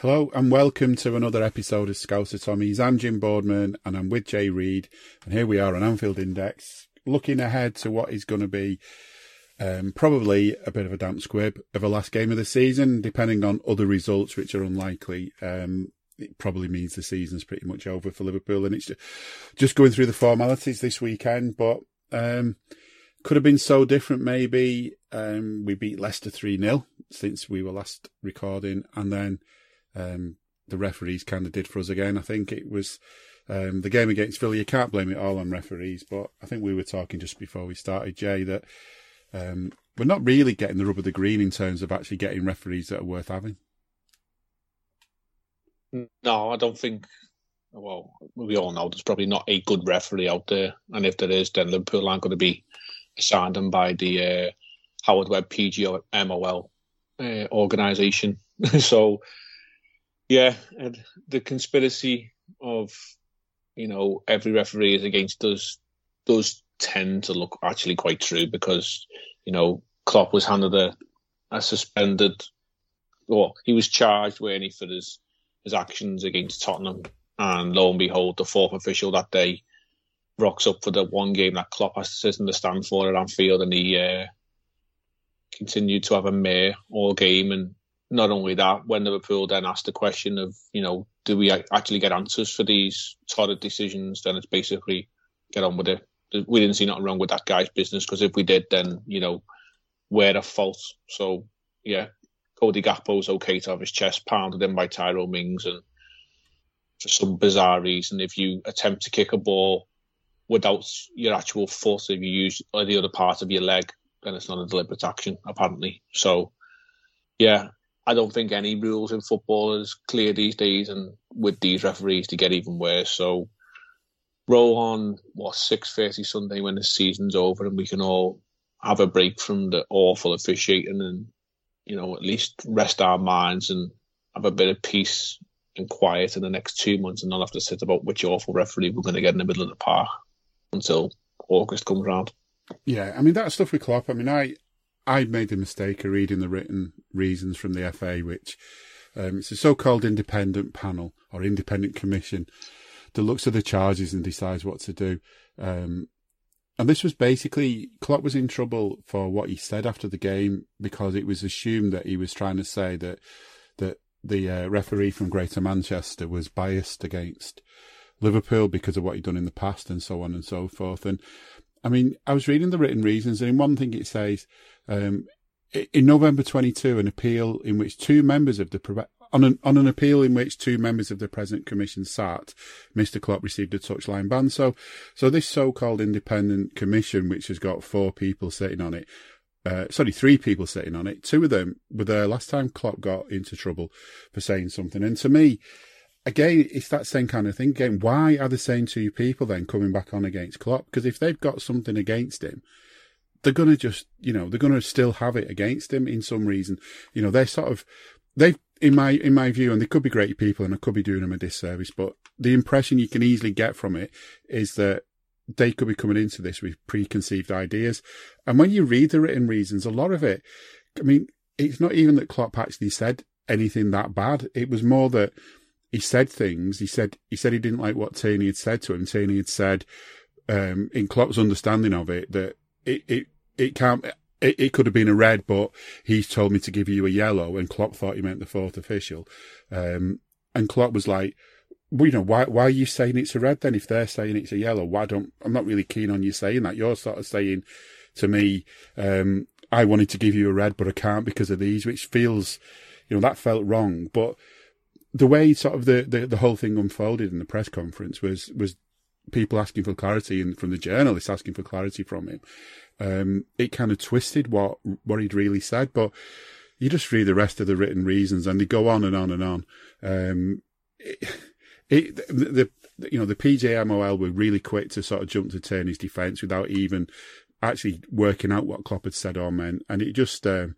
Hello and welcome to another episode of Scouser Tommies. I'm Jim Boardman and I'm with Jay Reid. and here we are on Anfield Index, looking ahead to what is going to be um, probably a bit of a damp squib of a last game of the season, depending on other results, which are unlikely. Um, it probably means the season's pretty much over for Liverpool, and it's just going through the formalities this weekend. But um, could have been so different. Maybe um, we beat Leicester three 0 since we were last recording, and then um, the referees kind of did for us again. I think it was um, the game against Villa. You can't blame it all on referees, but I think we were talking just before we started, Jay, that um, we're not really getting the rub of the green in terms of actually getting referees that are worth having. No, I don't think. Well, we all know there's probably not a good referee out there, and if there is, then Liverpool aren't going to be assigned them by the uh, Howard Webb PGO MOL uh, organisation. so, yeah, and the conspiracy of you know every referee is against us does tend to look actually quite true because you know Klopp was handed a, a suspended, or he was charged, weren't he, for his his actions against Tottenham, and lo and behold, the fourth official that day rocks up for the one game that Klopp has to sit in the stand for at Anfield, and he uh, continued to have a mare all game. And not only that, when Liverpool then asked the question of, you know, do we actually get answers for these sort of decisions? Then it's basically get on with it. We didn't see nothing wrong with that guy's business because if we did, then you know we're at fault. So yeah, Cody Gakpo's okay to have his chest pounded in by Tyrone Mings, and for some bizarre reason, if you attempt to kick a ball without your actual foot, if you use the other part of your leg, then it's not a deliberate action, apparently. So, yeah, I don't think any rules in football is clear these days, and with these referees, to get even worse. So, roll on what six thirty Sunday when the season's over, and we can all have a break from the awful officiating and you know, at least rest our minds and have a bit of peace and quiet in the next two months and not have to sit about which awful referee we're going to get in the middle of the park until August comes round. Yeah, I mean, that stuff with Klopp, I mean, I, I made the mistake of reading the written reasons from the FA, which um, it's a so-called independent panel or independent commission that looks at the charges and decides what to do. Um, and this was basically Klopp was in trouble for what he said after the game because it was assumed that he was trying to say that that the uh, referee from Greater Manchester was biased against Liverpool because of what he'd done in the past and so on and so forth. And I mean, I was reading the written reasons, and in one thing it says, um, in November 22, an appeal in which two members of the on an, on an appeal in which two members of the present commission sat, Mr. Klopp received a touchline ban. So, so this so-called independent commission, which has got four people sitting on it, uh, sorry, three people sitting on it. Two of them were there last time Klopp got into trouble for saying something. And to me, again, it's that same kind of thing. Again, why are the same two people then coming back on against Klopp? Because if they've got something against him, they're going to just, you know, they're going to still have it against him in some reason. You know, they're sort of, they've, in my, in my view, and they could be great people and I could be doing them a disservice, but the impression you can easily get from it is that they could be coming into this with preconceived ideas. And when you read the written reasons, a lot of it, I mean, it's not even that Klopp actually said anything that bad. It was more that he said things. He said he said he didn't like what Tierney had said to him. Tierney had said, um, in Klopp's understanding of it, that it it it can't. It, it could have been a red, but he's told me to give you a yellow, and Klopp thought he meant the fourth official. Um, and Klopp was like, well, you know, why why are you saying it's a red then? If they're saying it's a yellow, why don't I'm not really keen on you saying that. You're sort of saying to me, um, I wanted to give you a red, but I can't because of these, which feels, you know, that felt wrong. But the way sort of the, the, the whole thing unfolded in the press conference was was people asking for clarity and from the journalists asking for clarity from him. Um, it kind of twisted what what he'd really said, but you just read the rest of the written reasons and they go on and on and on. Um, it, it, the, the, you know, the PGMOL were really quick to sort of jump to Tierney's defence without even actually working out what Klopp had said or meant. And it just, uh,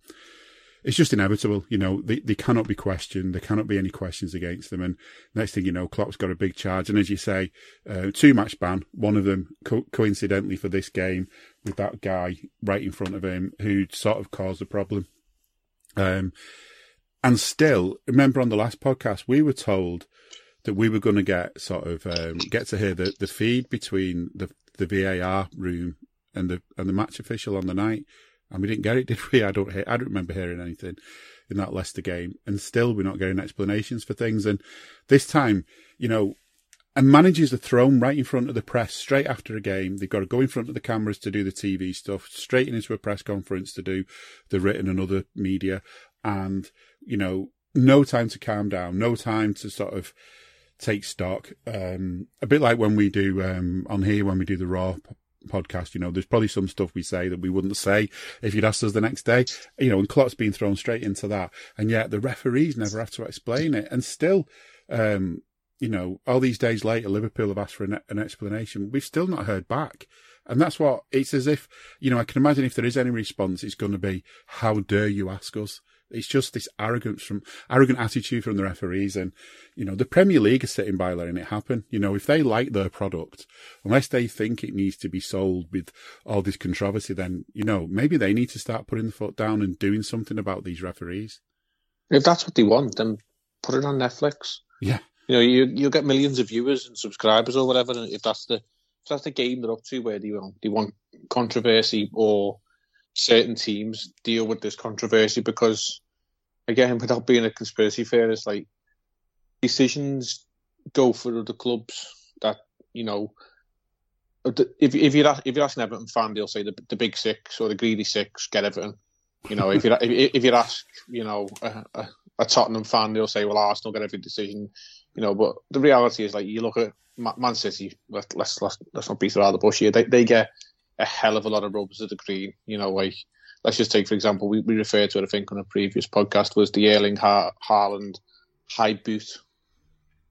it's just inevitable. You know, they, they cannot be questioned. There cannot be any questions against them. And next thing you know, Klopp's got a big charge. And as you say, uh, two match ban, one of them co- coincidentally for this game with that guy right in front of him who sort of caused the problem. Um, and still, remember on the last podcast, we were told that we were going to get sort of um, get to hear the, the feed between the the VAR room and the and the match official on the night, and we didn't get it, did we? I don't I don't remember hearing anything in that Leicester game, and still we're not getting explanations for things. And this time, you know, and managers are thrown right in front of the press straight after a game. They've got to go in front of the cameras to do the TV stuff, straight into a press conference to do the written and other media, and you know, no time to calm down, no time to sort of take stock. Um, a bit like when we do um, on here when we do the Raw podcast. You know, there's probably some stuff we say that we wouldn't say if you'd asked us the next day. You know, and Klopp's been thrown straight into that, and yet the referees never have to explain it, and still. Um, you know, all these days later, Liverpool have asked for an, an explanation. We've still not heard back. And that's what it's as if, you know, I can imagine if there is any response, it's going to be, how dare you ask us? It's just this arrogance from arrogant attitude from the referees, and you know the Premier League is sitting by letting it happen. You know if they like their product, unless they think it needs to be sold with all this controversy, then you know maybe they need to start putting the foot down and doing something about these referees. If that's what they want, then put it on Netflix. Yeah, you know you you'll get millions of viewers and subscribers or whatever. And if that's the if that's the game they're up to, where they want do they want controversy or certain teams deal with this controversy because, again, without being a conspiracy theorist, like decisions go for other clubs that you know. If if you're if you're asking Everton fan, they'll say the the big six or the greedy six get Everton. You know, if you if, if you ask, you know, a, a, a Tottenham fan, they'll say, well, Arsenal get every decision. You know, but the reality is, like, you look at Man City. Let's let's let's, let's not beat around the bush here. They they get a hell of a lot of rubs to the green. You know, like let's just take for example, we, we referred to it I think on a previous podcast was the Erling ha- Haaland high boot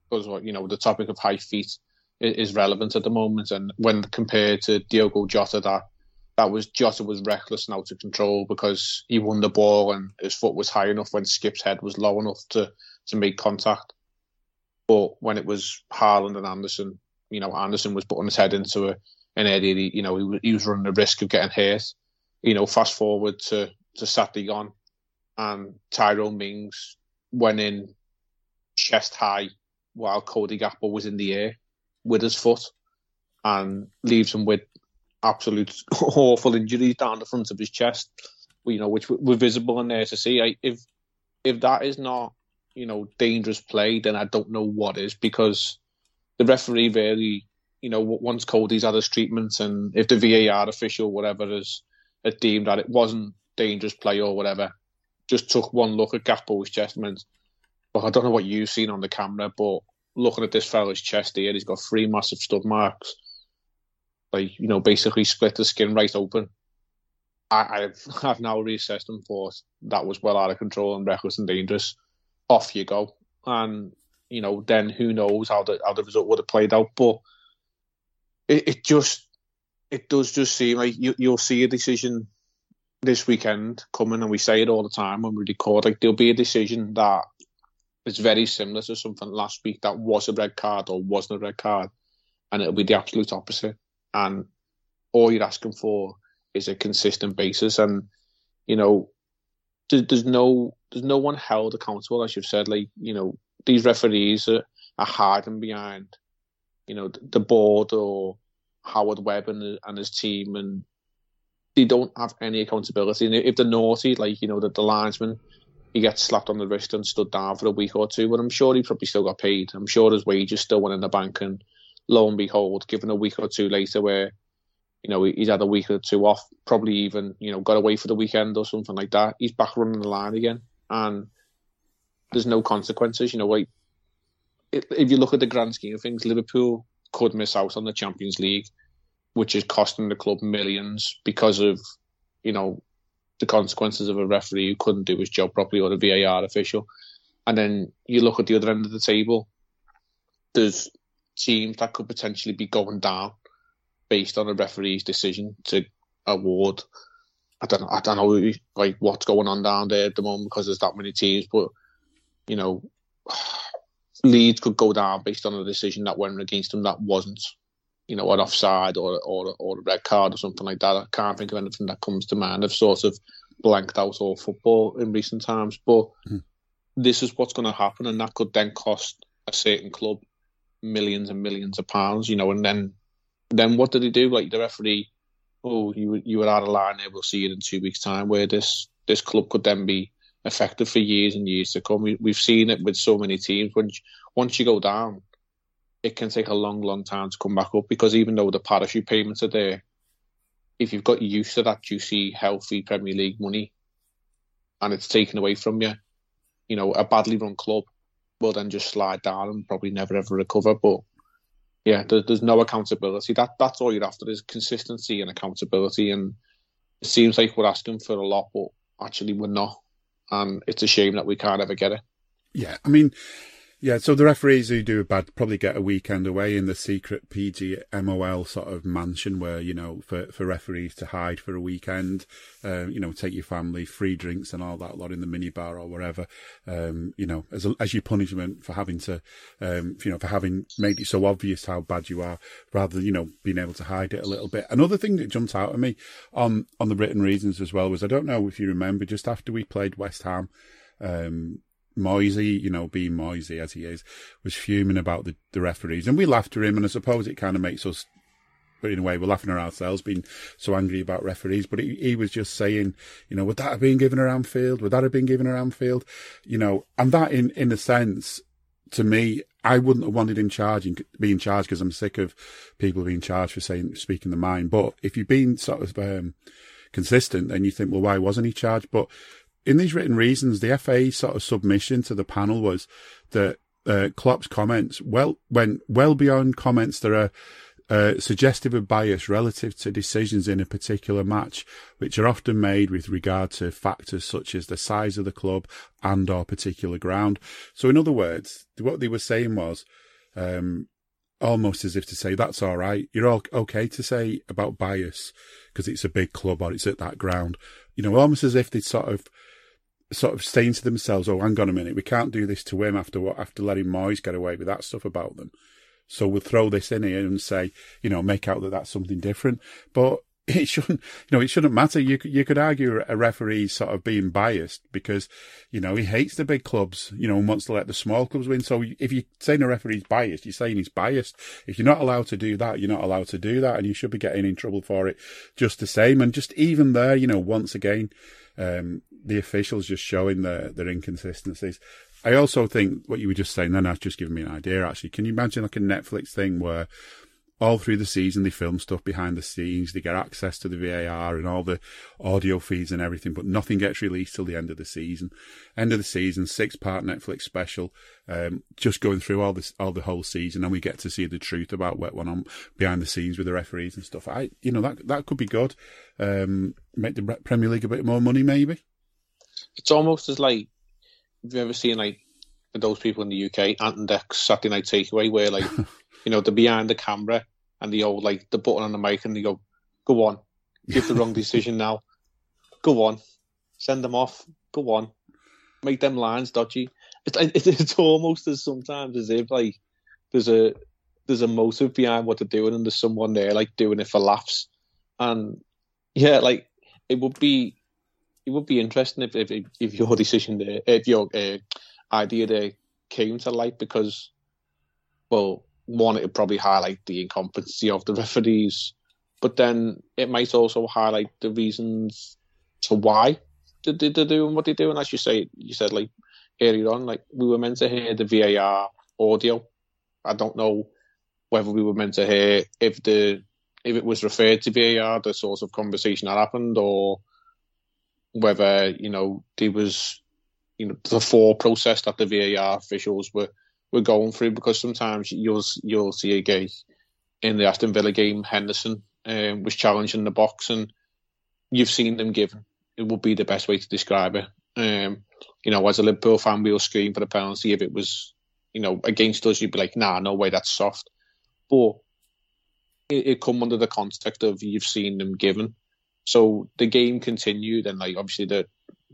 because you know the topic of high feet is, is relevant at the moment, and when compared to Diogo Jota, that that was Jota was reckless and out of control because he won the ball and his foot was high enough when Skip's head was low enough to to make contact. But when it was Haaland and Andersen, you know, Andersen was putting his head into a an Eddie, you know, he, he was running the risk of getting hurt. You know, fast forward to, to Saturday gone, and Tyrone Mings went in chest high while Cody Gakpo was in the air with his foot and leaves him with absolute awful injuries down the front of his chest, you know, which were visible in there to see. I, if if that is not, you know, dangerous play, then I don't know what is because the referee really you know, once Cody's had his treatment and if the VAR official, whatever, has, has deemed that it wasn't dangerous play or whatever, just took one look at Gakpo's chest and went, well, I don't know what you've seen on the camera, but looking at this fella's chest here, he's got three massive stub marks. Like, you know, basically split the skin right open. I, have I've now reassessed and thought that was well out of control and reckless and dangerous. Off you go, and you know then who knows how the how the result would have played out. But it, it just it does just seem like you, you'll see a decision this weekend coming, and we say it all the time when we record. Like there'll be a decision that is very similar to something last week that was a red card or wasn't a red card, and it'll be the absolute opposite. And all you're asking for is a consistent basis, and you know, there, there's no there's no one held accountable, as you've said. Like you know, these referees are, are hiding behind, you know, the board or Howard Webb and, and his team, and they don't have any accountability. And if they're naughty, like you know, the, the linesman, he gets slapped on the wrist and stood down for a week or two. But I'm sure he probably still got paid. I'm sure his wages still went in the bank, and lo and behold, given a week or two later, where you know he's had a week or two off, probably even you know got away for the weekend or something like that, he's back running the line again, and there's no consequences. You know, like if you look at the grand scheme of things, Liverpool could miss out on the Champions League, which is costing the club millions because of you know the consequences of a referee who couldn't do his job properly or a VAR official. And then you look at the other end of the table, there's teams that could potentially be going down based on a referee's decision to award. I don't know, I don't know like what's going on down there at the moment because there's that many teams, but you know, Leeds could go down based on a decision that went against them that wasn't, you know, an offside or or or a red card or something like that. I can't think of anything that comes to mind. I've sort of blanked out all football in recent times, but mm. this is what's going to happen, and that could then cost a certain club millions and millions of pounds, you know, and then then what do they do? Like the referee, oh, you you were out of line there. We'll see you in two weeks' time. Where this this club could then be effective for years and years to come. We, we've seen it with so many teams. When once you go down, it can take a long, long time to come back up because even though the parachute payments are there, if you've got used to that juicy, healthy Premier League money, and it's taken away from you, you know, a badly run club will then just slide down and probably never ever recover. But yeah, there, there's no accountability. That that's all you're after is consistency and accountability. And it seems like we're asking for a lot, but actually we're not and it's a shame that we can't ever get it. Yeah, I mean, yeah, so the referees who do bad probably get a weekend away in the secret PG MOL sort of mansion where, you know, for, for referees to hide for a weekend, uh, you know, take your family, free drinks and all that lot in the minibar or wherever, um, you know, as, a, as your punishment for having to, um, you know, for having made it so obvious how bad you are rather than, you know, being able to hide it a little bit. Another thing that jumped out at me on, on the written reasons as well was, I don't know if you remember, just after we played West Ham, um, Moyesy, you know, being Moyesy as he is, was fuming about the, the referees. And we laughed at him, and I suppose it kind of makes us, but in a way, we're laughing at ourselves being so angry about referees. But he, he was just saying, you know, would that have been given around field? Would that have been given around field? You know, and that in, in a sense, to me, I wouldn't have wanted him charging, being charged because I'm sick of people being charged for saying, speaking the mind. But if you've been sort of, um, consistent, then you think, well, why wasn't he charged? But in these written reasons, the FA sort of submission to the panel was that uh, Klopp's comments well went well beyond comments that are uh, suggestive of bias relative to decisions in a particular match, which are often made with regard to factors such as the size of the club and or particular ground. So, in other words, what they were saying was, um, almost as if to say, that's all right. You're all okay to say about bias because it's a big club or it's at that ground. You know, almost as if they sort of sort of saying to themselves, "Oh, hang on a minute, we can't do this to him after what after letting Moyes get away with that stuff about them." So we'll throw this in here and say, you know, make out that that's something different. But it shouldn't, you know, it shouldn't matter. You could, you could argue a referee sort of being biased because, you know, he hates the big clubs, you know, and wants to let the small clubs win. So if you're saying a referee's biased, you're saying he's biased. If you're not allowed to do that, you're not allowed to do that. And you should be getting in trouble for it just the same. And just even there, you know, once again, um, the officials just showing their, their inconsistencies. I also think what you were just saying then, that's just given me an idea actually. Can you imagine like a Netflix thing where all through the season they film stuff behind the scenes. They get access to the VAR and all the audio feeds and everything, but nothing gets released till the end of the season. End of the season, six part Netflix special, um, just going through all this, all the whole season, and we get to see the truth about what went on behind the scenes with the referees and stuff. I, you know, that that could be good. Um, make the Premier League a bit more money, maybe. It's almost as like have you ever seen like those people in the UK, Ant and Dec's Saturday Night Takeaway, where like you know they're behind the camera and the old like the button on the mic and they go, "Go on, give the wrong decision now, go on, send them off, go on, make them lines dodgy." It's it's, it's almost as sometimes as if like there's a there's a motive behind what they're doing and there's someone there like doing it for laughs, and yeah, like it would be it would be interesting if if, if your decision there, if your uh, idea there came to light because, well, one, it would probably highlight the incompetency of the referees, but then it might also highlight the reasons to why they're, they're doing what they're doing. As you say, you said like earlier on, like we were meant to hear the VAR audio. I don't know whether we were meant to hear if the if it was referred to VAR, the sort of conversation that happened, or whether you know there was you know the four process that the VAR officials were were going through because sometimes you'll you'll see a guy in the Aston Villa game Henderson um, was challenging the box and you've seen them given it would be the best way to describe it. Um, you know as a Liverpool fan we'll scream for the penalty. If it was you know against us you'd be like nah no way that's soft. But it, it come under the context of you've seen them given so the game continued, and like obviously the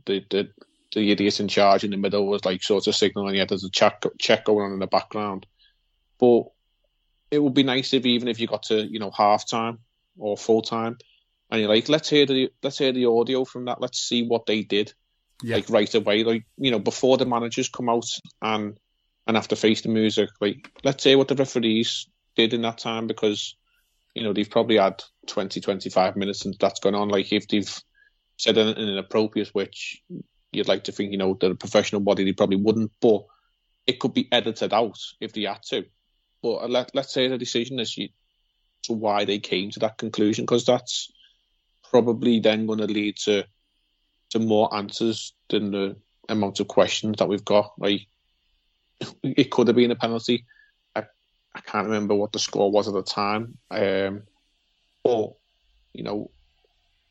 the the, the idiot in charge in the middle was like sort of signaling yeah, there's a check check going on in the background. But it would be nice if even if you got to you know half time or full time, and you're like let's hear the let's hear the audio from that. Let's see what they did. Yeah. Like right away, like you know, before the managers come out and and have to face the music, like let's hear what the referees did in that time because you know, they've probably had 20, 25 minutes since that's gone on. Like, if they've said anything inappropriate, which you'd like to think, you know, they're a professional body, they probably wouldn't, but it could be edited out if they had to. But uh, let, let's say the decision is you, to why they came to that conclusion, because that's probably then going to lead to to more answers than the amount of questions that we've got. Like, it could have been a penalty. I can't remember what the score was at the time. Um, but you know,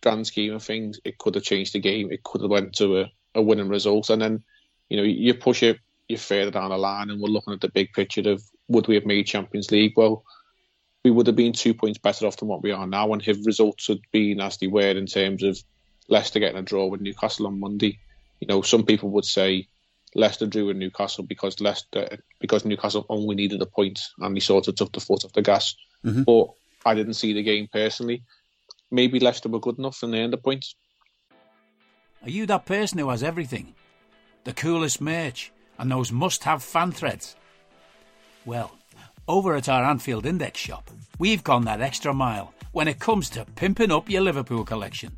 grand scheme of things, it could have changed the game. It could have went to a, a winning result, and then you know you push it, you further down the line, and we're looking at the big picture of would we have made Champions League? Well, we would have been two points better off than what we are now, and if results had been as they were in terms of Leicester getting a draw with Newcastle on Monday, you know, some people would say Leicester drew with Newcastle because Leicester because Newcastle only needed a point and he sort of took the foot off the gas. Mm-hmm. But I didn't see the game personally. Maybe Leicester were good enough and they earned a point. Are you that person who has everything? The coolest merch and those must-have fan threads? Well, over at our Anfield Index shop, we've gone that extra mile when it comes to pimping up your Liverpool collection.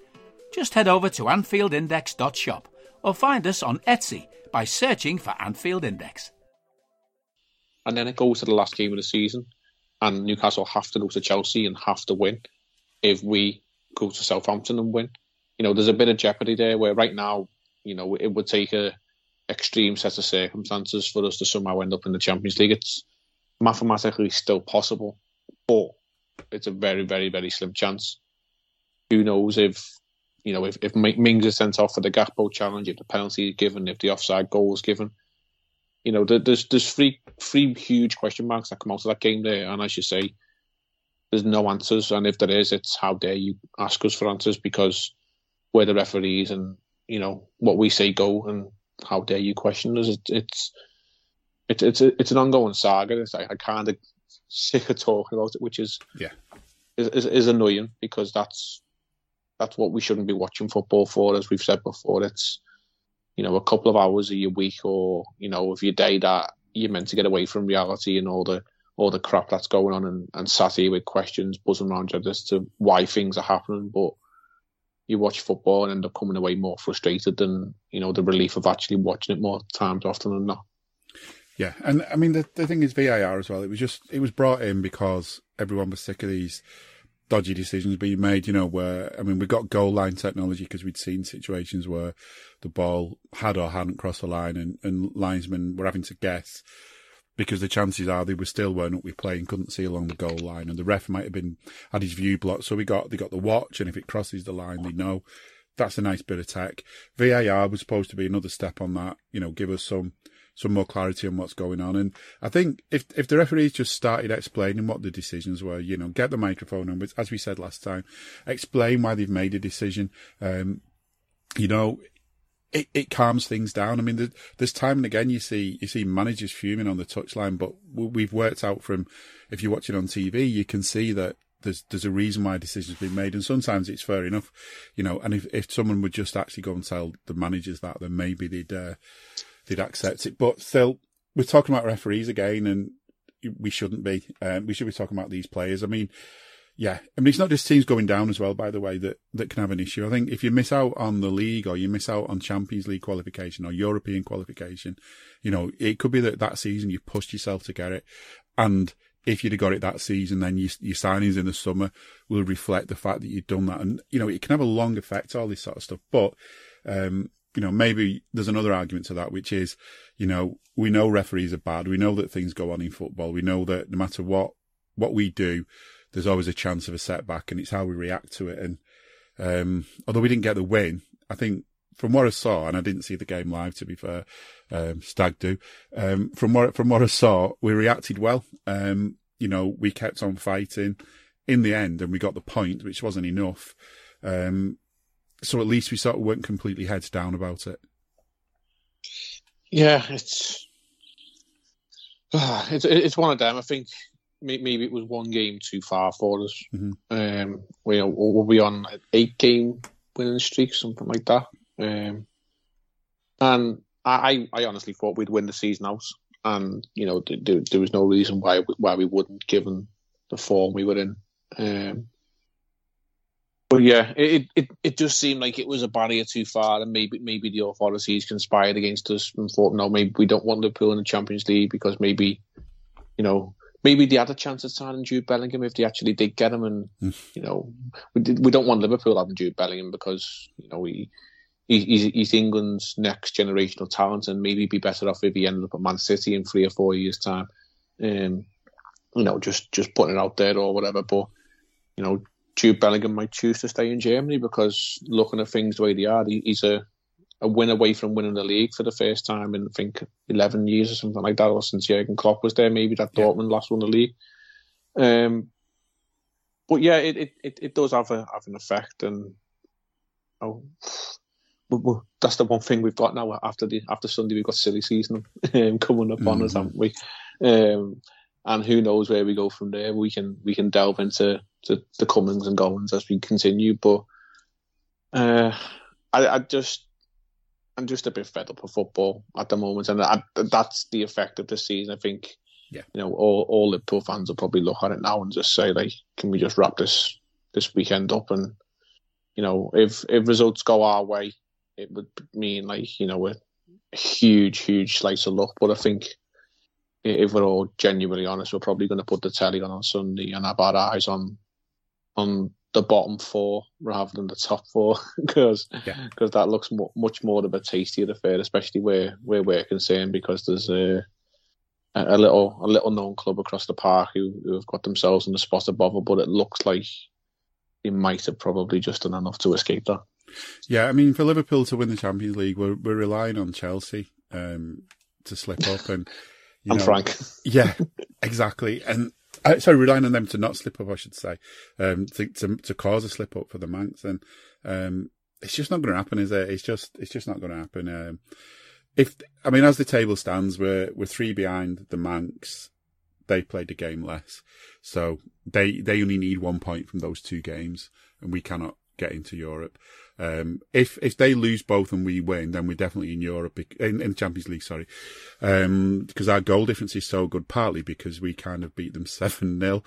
just head over to AnfieldIndex.shop or find us on Etsy by searching for Anfield Index. And then it goes to the last game of the season, and Newcastle have to go to Chelsea and have to win if we go to Southampton and win. You know, there's a bit of jeopardy there where right now, you know, it would take a extreme set of circumstances for us to somehow end up in the Champions League. It's mathematically still possible, but it's a very, very, very slim chance. Who knows if you know, if, if Mings is sent off for the Gakpo challenge, if the penalty is given, if the offside goal is given, you know, there's there's three three huge question marks that come out of that game there, and as you say, there's no answers, and if there is, it's how dare you ask us for answers because we're the referees, and you know what we say go, and how dare you question us? It, it's it's it's it's an ongoing saga. It's like I kind of sick of talking about it, which is yeah is, is, is annoying because that's that's what we shouldn't be watching football for, as we've said before. It's you know a couple of hours of your week or you know of your day that you're meant to get away from reality and all the all the crap that's going on and, and sat here with questions buzzing around you as to why things are happening. But you watch football and end up coming away more frustrated than you know the relief of actually watching it more times often than not. Yeah, and I mean the the thing is VAR as well. It was just it was brought in because everyone was sick of these dodgy decisions being made. You know, where I mean we got goal line technology because we'd seen situations where the ball had or hadn't crossed the line, and and linesmen were having to guess because the chances are they were still weren't up with and couldn't see along the goal line, and the ref might have been had his view blocked. So we got they got the watch, and if it crosses the line, they know. That's a nice bit of tech. VAR was supposed to be another step on that. You know, give us some some more clarity on what's going on. And I think if if the referees just started explaining what the decisions were, you know, get the microphone on, as we said last time, explain why they've made a decision. Um, you know, it, it calms things down. I mean, there's time and again you see you see managers fuming on the touchline, but we've worked out from if you're watching on TV, you can see that there's there's a reason why decision's been made, and sometimes it's fair enough, you know. And if if someone would just actually go and tell the managers that, then maybe they'd uh, they'd accept it. But still, we're talking about referees again, and we shouldn't be. Um, we should be talking about these players. I mean, yeah, I mean it's not just teams going down as well. By the way, that that can have an issue. I think if you miss out on the league or you miss out on Champions League qualification or European qualification, you know it could be that that season you pushed yourself to get it, and if you'd have got it that season, then your, your signings in the summer will reflect the fact that you've done that. And, you know, it can have a long effect, all this sort of stuff. But, um, you know, maybe there's another argument to that, which is, you know, we know referees are bad. We know that things go on in football. We know that no matter what, what we do, there's always a chance of a setback and it's how we react to it. And, um, although we didn't get the win, I think from what I saw, and I didn't see the game live to be fair, um, Stag do. Um, from what from what I saw, we reacted well. Um, you know, we kept on fighting in the end, and we got the point, which wasn't enough. Um, so at least we sort of weren't completely heads down about it. Yeah, it's uh, it's it's one of them. I think maybe it was one game too far for us. Mm-hmm. Um, we will be on an eight game winning streak, something like that. Um, and I, I honestly thought we'd win the season out, and you know there, there was no reason why why we wouldn't, given the form we were in. Um, but yeah, it, it it just seemed like it was a barrier too far, and maybe maybe the authorities conspired against us and thought, no, maybe we don't want Liverpool in the Champions League because maybe, you know, maybe they had a chance of signing Jude Bellingham if they actually did get him, and hmm. you know, we did, we don't want Liverpool having Jude Bellingham because you know we he's, he's England's next generational talent, and maybe be better off if he ended up at Man City in three or four years' time. Um, you know, just just putting it out there or whatever. But you know, Jude Bellingham might choose to stay in Germany because looking at things the way they are, he's a a win away from winning the league for the first time in I think eleven years or something like that, or since Jurgen Klopp was there. Maybe that yeah. Dortmund last won the league. Um, but yeah, it, it, it, does have a have an effect, and oh, that's the one thing we've got now. After the after Sunday, we've got silly season um, coming up mm-hmm. on us, haven't we? Um, and who knows where we go from there? We can we can delve into to the comings and goings as we continue. But uh, I, I just I'm just a bit fed up of football at the moment, and I, that's the effect of the season. I think. Yeah. You know, all all Liverpool fans will probably look at it now and just say, like, can we just wrap this this weekend up? And you know, if if results go our way, it would mean like you know a huge, huge slice of luck. But I think if we're all genuinely honest, we're probably going to put the telly on on Sunday and have our eyes on on the bottom four rather than the top four because yeah. Cause that looks mo- much more of a tastier affair, especially where where we're concerned because there's a a little a little known club across the park who, who have got themselves in the spot above it, but it looks like they might have probably just done enough to escape that. Yeah, I mean, for Liverpool to win the Champions League, we're we're relying on Chelsea um, to slip up, and I'm know, Frank. Yeah, exactly, and uh, sorry, relying on them to not slip up, I should say, um, to, to, to cause a slip up for the Mancs. and um, it's just not going to happen, is it? It's just it's just not going to happen. Um, if I mean, as the table stands, we're we're three behind the Mancs. they played a game less. So they they only need one point from those two games, and we cannot get into Europe. Um, if if they lose both and we win, then we're definitely in Europe in, in Champions League. Sorry, um, because our goal difference is so good. Partly because we kind of beat them seven 0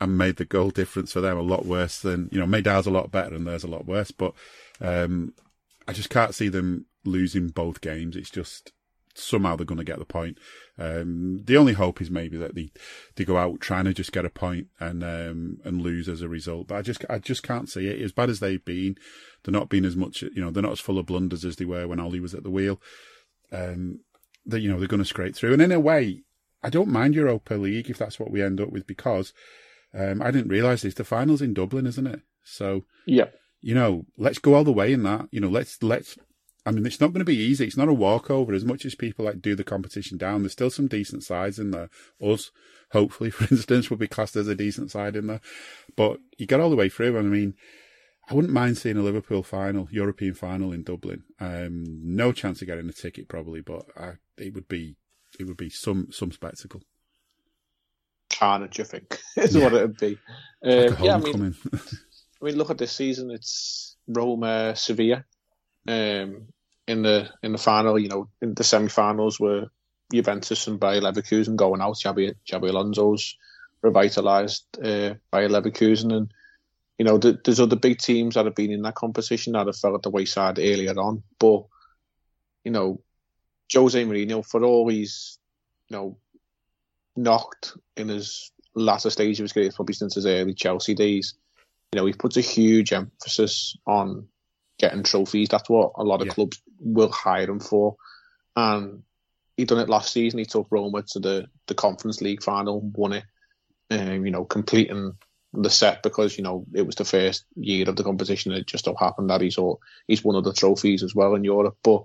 and made the goal difference for them a lot worse than you know made ours a lot better and theirs a lot worse. But um, I just can't see them losing both games. It's just somehow they're going to get the point. Um, the only hope is maybe that they, they go out trying to just get a point and um, and lose as a result. But I just I just can't see it. As bad as they've been, they're not being as much. You know, they're not as full of blunders as they were when Ollie was at the wheel. Um, that you know they're going to scrape through. And in a way, I don't mind Europa League if that's what we end up with because um, I didn't realise this. The finals in Dublin, isn't it? So yeah, you know, let's go all the way in that. You know, let's let's I mean, it's not going to be easy. It's not a walkover. As much as people like do the competition down, there's still some decent sides in there. Us, hopefully, for instance, will be classed as a decent side in there. But you get all the way through. And I mean, I wouldn't mind seeing a Liverpool final, European final in Dublin. Um, no chance of getting a ticket probably, but I, it would be it would be some some spectacle. Carnage, I think, is yeah. what it would be. Um, yeah, I mean, I mean, look at this season. It's Roma, Sevilla. Um, in the in the final, you know, in the semi-finals were Juventus and Bayer Leverkusen going out. Xabi, Xabi Alonso's revitalised uh, Bayer Leverkusen, and you know, the, there's other big teams that have been in that competition that have fell at the wayside earlier on. But you know, Jose Mourinho, for all he's you know knocked in his latter stage of his career, probably since his early Chelsea days, you know, he puts a huge emphasis on getting trophies. That's what a lot of yeah. clubs will hire him for. And he done it last season. He took Roma to the, the Conference League final, won it, um, you know, completing the set because, you know, it was the first year of the competition. It just so happened that he's, all, he's won other trophies as well in Europe. But,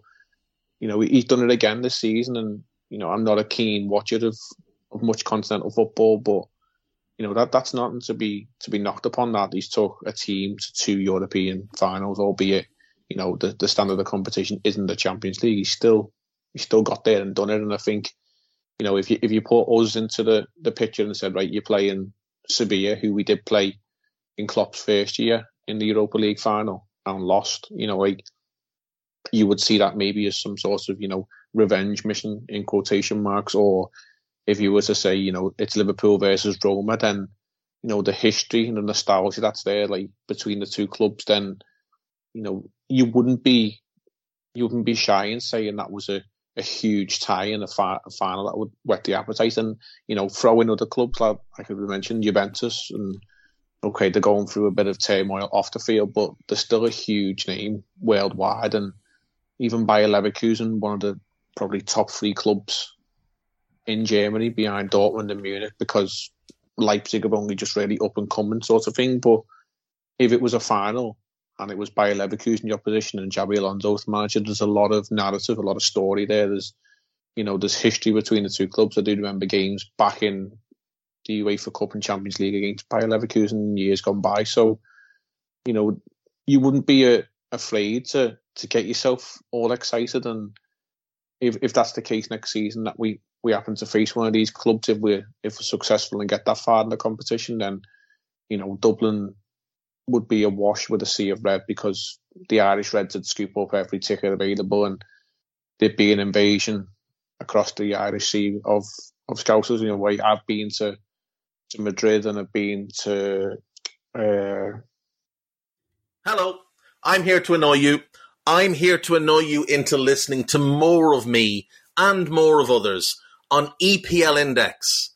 you know, he's done it again this season. And, you know, I'm not a keen watcher of, of much continental football, but you know that that's nothing to be to be knocked upon. That he's took a team to two European finals, albeit you know the, the standard of the competition isn't the Champions League. He's still he's still got there and done it. And I think you know if you if you put us into the the picture and said right, you're playing Sevilla, who we did play in Klopp's first year in the Europa League final and lost. You know, like you would see that maybe as some sort of you know revenge mission in quotation marks or if you were to say, you know, it's Liverpool versus Roma, then you know the history and the nostalgia that's there, like between the two clubs, then you know you wouldn't be you wouldn't be shy in saying that was a, a huge tie in a, fi- a final that would whet the appetite, and you know throw in other clubs like I could mention Juventus, and okay, they're going through a bit of turmoil off the field, but they're still a huge name worldwide, and even Bayer Leverkusen, one of the probably top three clubs in Germany behind Dortmund and Munich because Leipzig have only just really up and coming sort of thing. But if it was a final and it was Bayer Leverkusen your position and Xabi Alonso's manager, there's a lot of narrative, a lot of story there. There's you know, there's history between the two clubs. I do remember games back in the UEFA Cup and Champions League against Bayer Leverkusen years gone by. So, you know, you wouldn't be uh, afraid to to get yourself all excited and if if that's the case next season that we we happen to face one of these clubs if we're if we're successful and get that far in the competition, then you know Dublin would be a wash with a sea of red because the Irish Reds would scoop up every ticket available and there'd be an invasion across the Irish Sea of of Scousers. You know, I've been to to Madrid and I've been to. Uh... Hello, I'm here to annoy you. I'm here to annoy you into listening to more of me and more of others on EPL Index.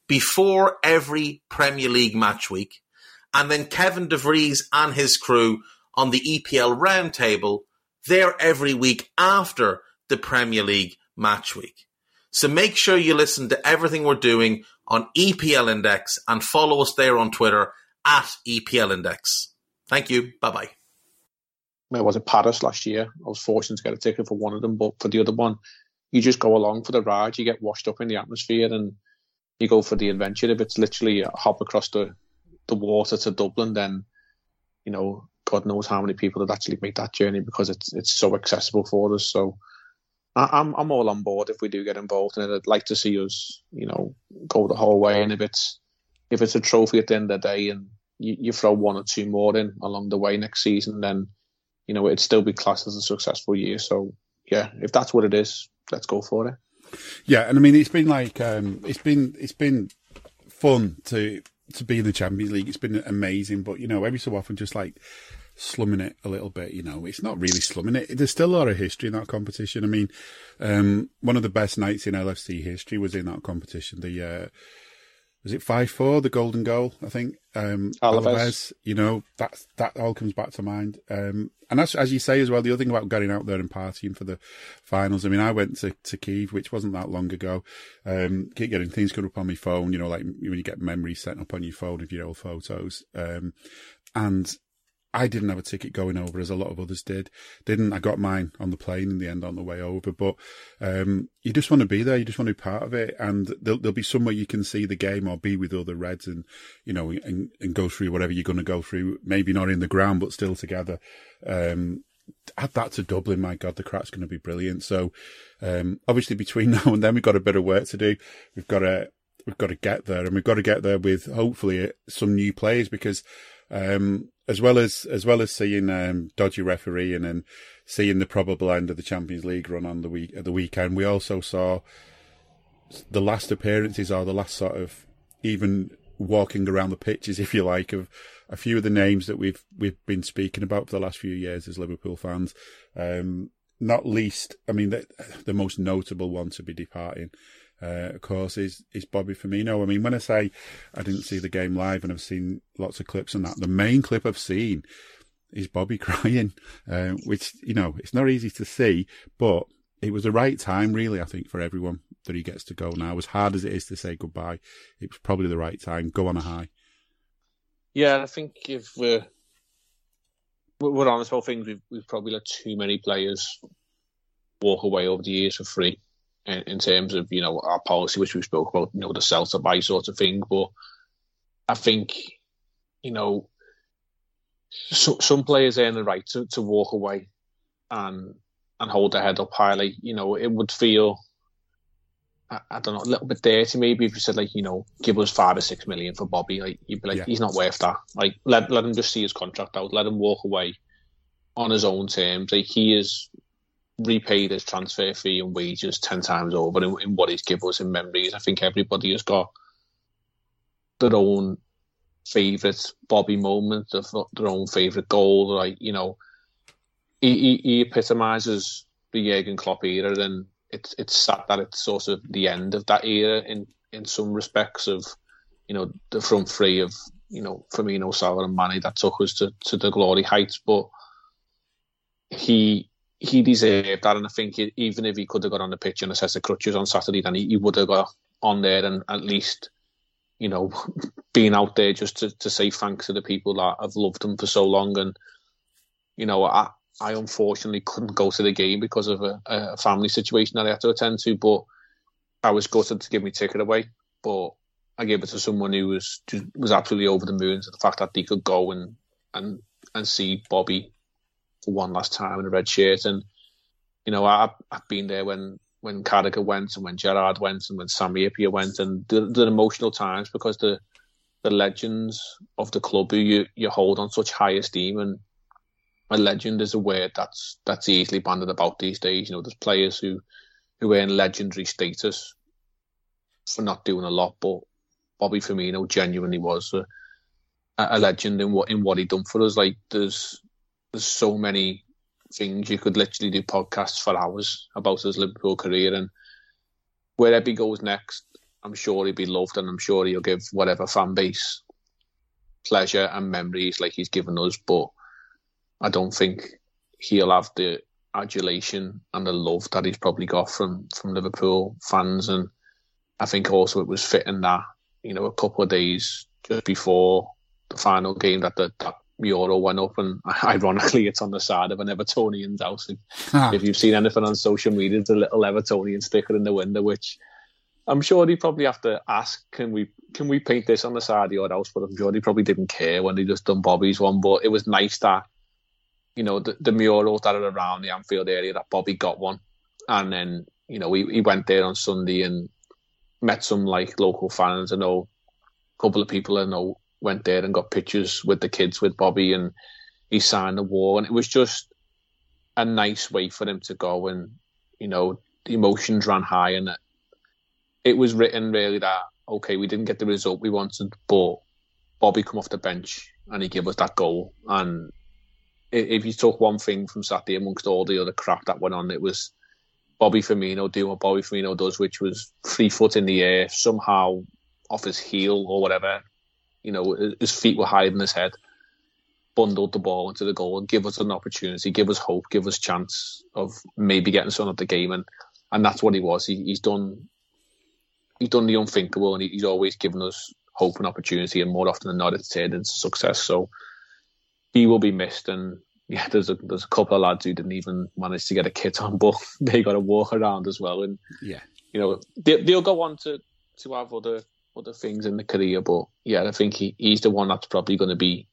before every Premier League match week. And then Kevin DeVries and his crew on the EPL roundtable, they're every week after the Premier League match week. So make sure you listen to everything we're doing on EPL Index and follow us there on Twitter at EPL Index. Thank you. Bye bye. Where was it Paris last year? I was fortunate to get a ticket for one of them, but for the other one, you just go along for the ride. You get washed up in the atmosphere and you go for the adventure. If it's literally hop across the, the water to Dublin, then you know God knows how many people would actually make that journey because it's it's so accessible for us. So I, am I'm all on board if we do get involved in it. I'd like to see us, you know, go the whole way. And if it's if it's a trophy at the end of the day, and you, you throw one or two more in along the way next season, then you know it'd still be classed as a successful year. So yeah, if that's what it is, let's go for it. Yeah, and I mean it's been like um, it's been it's been fun to to be in the Champions League. It's been amazing, but you know every so often just like slumming it a little bit. You know, it's not really slumming it. There's still a lot of history in that competition. I mean, um, one of the best nights in LFC history was in that competition. The uh, was it five four, the golden goal, I think. Um, Alaves. Alaves. you know, that that all comes back to mind. Um, and as as you say as well, the other thing about getting out there and partying for the finals. I mean, I went to, to Kiev, which wasn't that long ago. Um, keep getting things come up on my phone, you know, like when you get memories set up on your phone of your old photos. Um, and I didn't have a ticket going over as a lot of others did. Didn't. I got mine on the plane in the end on the way over. But um, you just want to be there. You just want to be part of it. And there'll, there'll, be somewhere you can see the game or be with other Reds and, you know, and, and go through whatever you're going to go through. Maybe not in the ground, but still together. Um, add that to Dublin. My God, the crack's going to be brilliant. So um, obviously between now and then, we've got a bit of work to do. We've got to we've got to get there, and we've got to get there with hopefully some new players because um, as well as as well as seeing um, dodgy refereeing and seeing the probable end of the Champions League run on the week at the weekend, we also saw the last appearances or the last sort of even walking around the pitches, if you like, of a few of the names that we've we've been speaking about for the last few years as Liverpool fans. Um, not least, I mean, the, the most notable one to be departing uh, of course, is is Bobby Firmino. I mean, when I say I didn't see the game live and I've seen lots of clips on that, the main clip I've seen is Bobby crying, uh, which you know it's not easy to see, but it was the right time, really. I think for everyone that he gets to go now, as hard as it is to say goodbye, it was probably the right time. Go on a high. Yeah, I think if we're we're honest about things, we've we've probably let too many players walk away over the years for free in, in, terms of you know our policy, which we spoke about, you know, the sell to buy sort of thing. But I think you know so, some players earn the right to, to walk away and and hold their head up highly. You know, it would feel. I, I don't know, a little bit dirty maybe if you said like, you know, give us five or six million for Bobby, like you'd be like, yeah. he's not worth that. Like let let him just see his contract out, let him walk away on his own terms. Like he is repaid his transfer fee and wages ten times over in, in what he's given us in memories. I think everybody has got their own favourite Bobby moment, their own favourite goal. Like you know, he, he, he epitomises the Jurgen Klopp era, and it's it's sad that it's sort of the end of that era in in some respects of you know the front three of you know Firmino, Salah, and Mane that took us to, to the glory heights, but he he deserved that, and I think he, even if he could have got on the pitch and assessed the crutches on Saturday, then he, he, would have got on there and at least, you know, being out there just to, to say thanks to the people that have loved him for so long. And you know, I I unfortunately couldn't go to the game because of a, a family situation that I had to attend to, but I was gutted to give my ticket away, but I gave it to someone who was was absolutely over the moon to the fact that he could go and and and see Bobby for one last time in a red shirt. And you know, I've, I've been there when when Carragher went and when Gerrard went and when Sami Hyypiä went, and the, the emotional times because the the legends of the club who you, you hold on such high esteem and a legend is a word that's that's easily banded about these days. You know, there's players who who earn legendary status for not doing a lot, but Bobby Firmino genuinely was a, a legend in what in what he done for us. Like there's there's so many things you could literally do podcasts for hours about his Liverpool career and wherever he goes next, I'm sure he'll be loved and I'm sure he'll give whatever fan base pleasure and memories like he's given us. But I don't think he'll have the adulation and the love that he's probably got from from Liverpool fans, and I think also it was fitting that you know a couple of days just before the final game that the that mural went up, and ironically, it's on the side of an Evertonian's house. Ah. If you've seen anything on social media, there's a little Evertonian sticker in the window, which I'm sure he probably have to ask, can we can we paint this on the side of your house? But I'm sure he probably didn't care when he just done Bobby's one. But it was nice that you know, the, the murals that are around the Anfield area that Bobby got one. And then, you know, he, he went there on Sunday and met some like local fans. I know a couple of people I know went there and got pictures with the kids with Bobby and he signed the wall. And it was just a nice way for him to go and, you know, the emotions ran high and it it was written really that, okay, we didn't get the result we wanted, but Bobby come off the bench and he gave us that goal. And if you took one thing from Saturday amongst all the other crap that went on, it was Bobby Firmino doing what Bobby Firmino does, which was three foot in the air, somehow off his heel or whatever. You know, his feet were higher than his head. Bundled the ball into the goal and give us an opportunity, give us hope, give us chance of maybe getting some of the game, and and that's what he was. He, he's done he's done the unthinkable, and he, he's always given us hope and opportunity, and more often than not, it's turned into success. So he will be missed. And yeah, there's a there's a couple of lads who didn't even manage to get a kit on, but they got to walk around as well. And yeah, you know they, they'll go on to to have other other things in the career, but yeah, I think he, he's the one that's probably going to be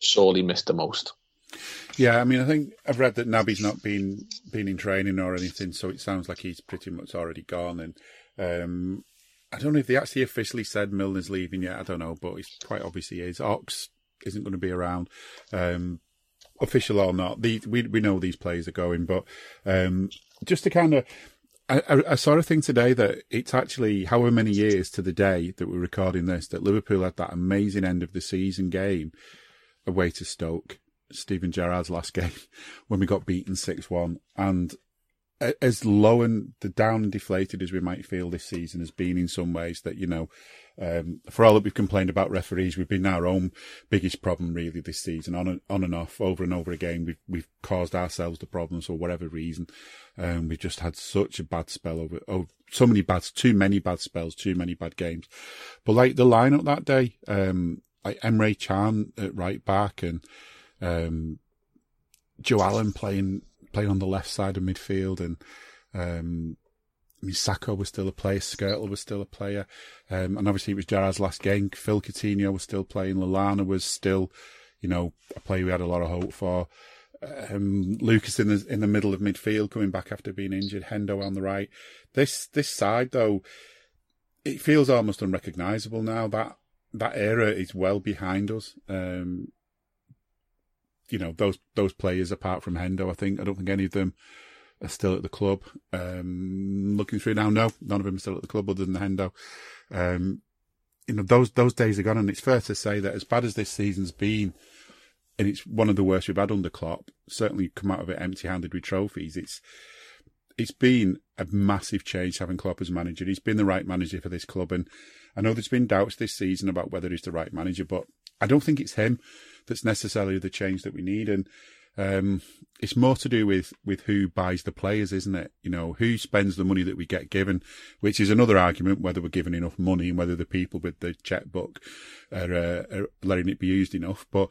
sorely missed the most. Yeah, I mean, I think I've read that Naby's not been been in training or anything, so it sounds like he's pretty much already gone. And um, I don't know if they actually officially said Milner's leaving yet. I don't know, but it's quite obvious he is. Ox isn't going to be around. Um, official or not, we we know these players are going, but um, just to kind of. I, I, saw a thing today that it's actually however many years to the day that we're recording this that Liverpool had that amazing end of the season game away to Stoke, Steven Gerrard's last game, when we got beaten 6 1. And as low and the down and deflated as we might feel this season has been in some ways, that, you know, um, for all that we've complained about referees, we've been our own biggest problem really this season, on and, on and off, over and over again. We've we've caused ourselves the problems for whatever reason. Um, we've just had such a bad spell over, oh, so many bad, too many bad spells, too many bad games. But like the lineup that day, um, like Emre Can at right back and um, Joe Allen playing playing on the left side of midfield and um, was still a player, Skrtel was still a player, um, and obviously it was Gerrard's last game. Phil Coutinho was still playing. Lallana was still, you know, a player we had a lot of hope for. Um, Lucas in the in the middle of midfield, coming back after being injured. Hendo on the right. This this side though, it feels almost unrecognisable now. That that era is well behind us. Um, you know those those players apart from Hendo, I think I don't think any of them are still at the club. Um, looking through now, no, none of them are still at the club other than Hendo. Um, you know, those, those days are gone and it's fair to say that as bad as this season's been, and it's one of the worst we've had under Klopp, certainly come out of it empty handed with trophies. It's, it's been a massive change having Klopp as manager. He's been the right manager for this club. And I know there's been doubts this season about whether he's the right manager, but I don't think it's him that's necessarily the change that we need. And um, it's more to do with, with who buys the players, isn't it? You know, who spends the money that we get given, which is another argument whether we're given enough money and whether the people with the checkbook are, uh, are letting it be used enough. But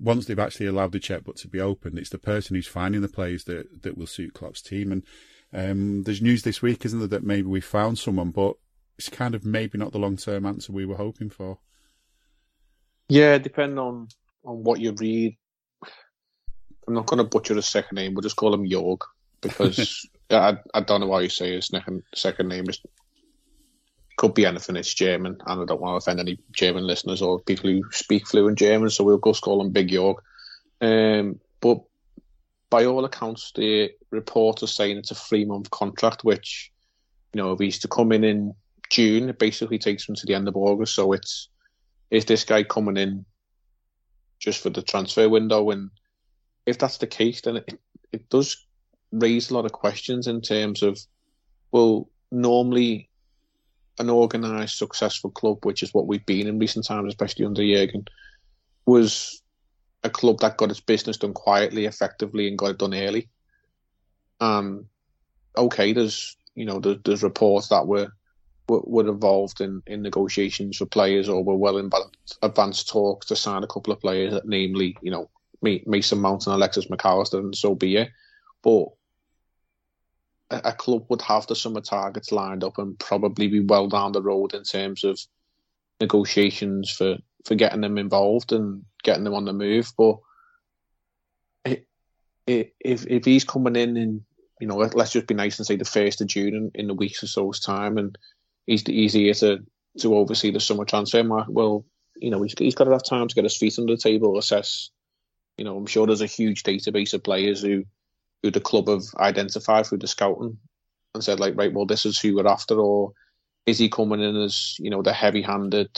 once they've actually allowed the checkbook to be opened, it's the person who's finding the players that, that will suit Klopp's team. And um, there's news this week, isn't there, that maybe we found someone, but it's kind of maybe not the long term answer we were hoping for. Yeah, depending on on what you read I'm not going to butcher his second name. We'll just call him Jorg because I, I don't know why you say his second second name. Is could be anything. It's German, and I don't want to offend any German listeners or people who speak fluent German. So we'll just call him Big Jorg. Um, but by all accounts, the report is saying it's a three month contract, which you know if he's to come in in June, it basically takes him to the end of August. So it's is this guy coming in just for the transfer window and if that's the case, then it, it does raise a lot of questions in terms of, well, normally an organised, successful club, which is what we've been in recent times, especially under Jurgen, was a club that got its business done quietly, effectively, and got it done early. Um, okay, there's you know there's, there's reports that were, were were involved in, in negotiations for players or were well in advanced talks to sign a couple of players, namely you know Mason Mount and Alexis Mac Allister, and so be it. But a, a club would have the summer targets lined up and probably be well down the road in terms of negotiations for, for getting them involved and getting them on the move. But it, it, if if he's coming in in you know let's just be nice and say the first of June in, in a week's or so's time, and he's here to to oversee the summer transfer market. Well, you know he's he's got enough time to get his feet under the table, assess. You know, I'm sure there's a huge database of players who who the club have identified through the scouting and said like, right, well, this is who we're after, or is he coming in as you know the heavy-handed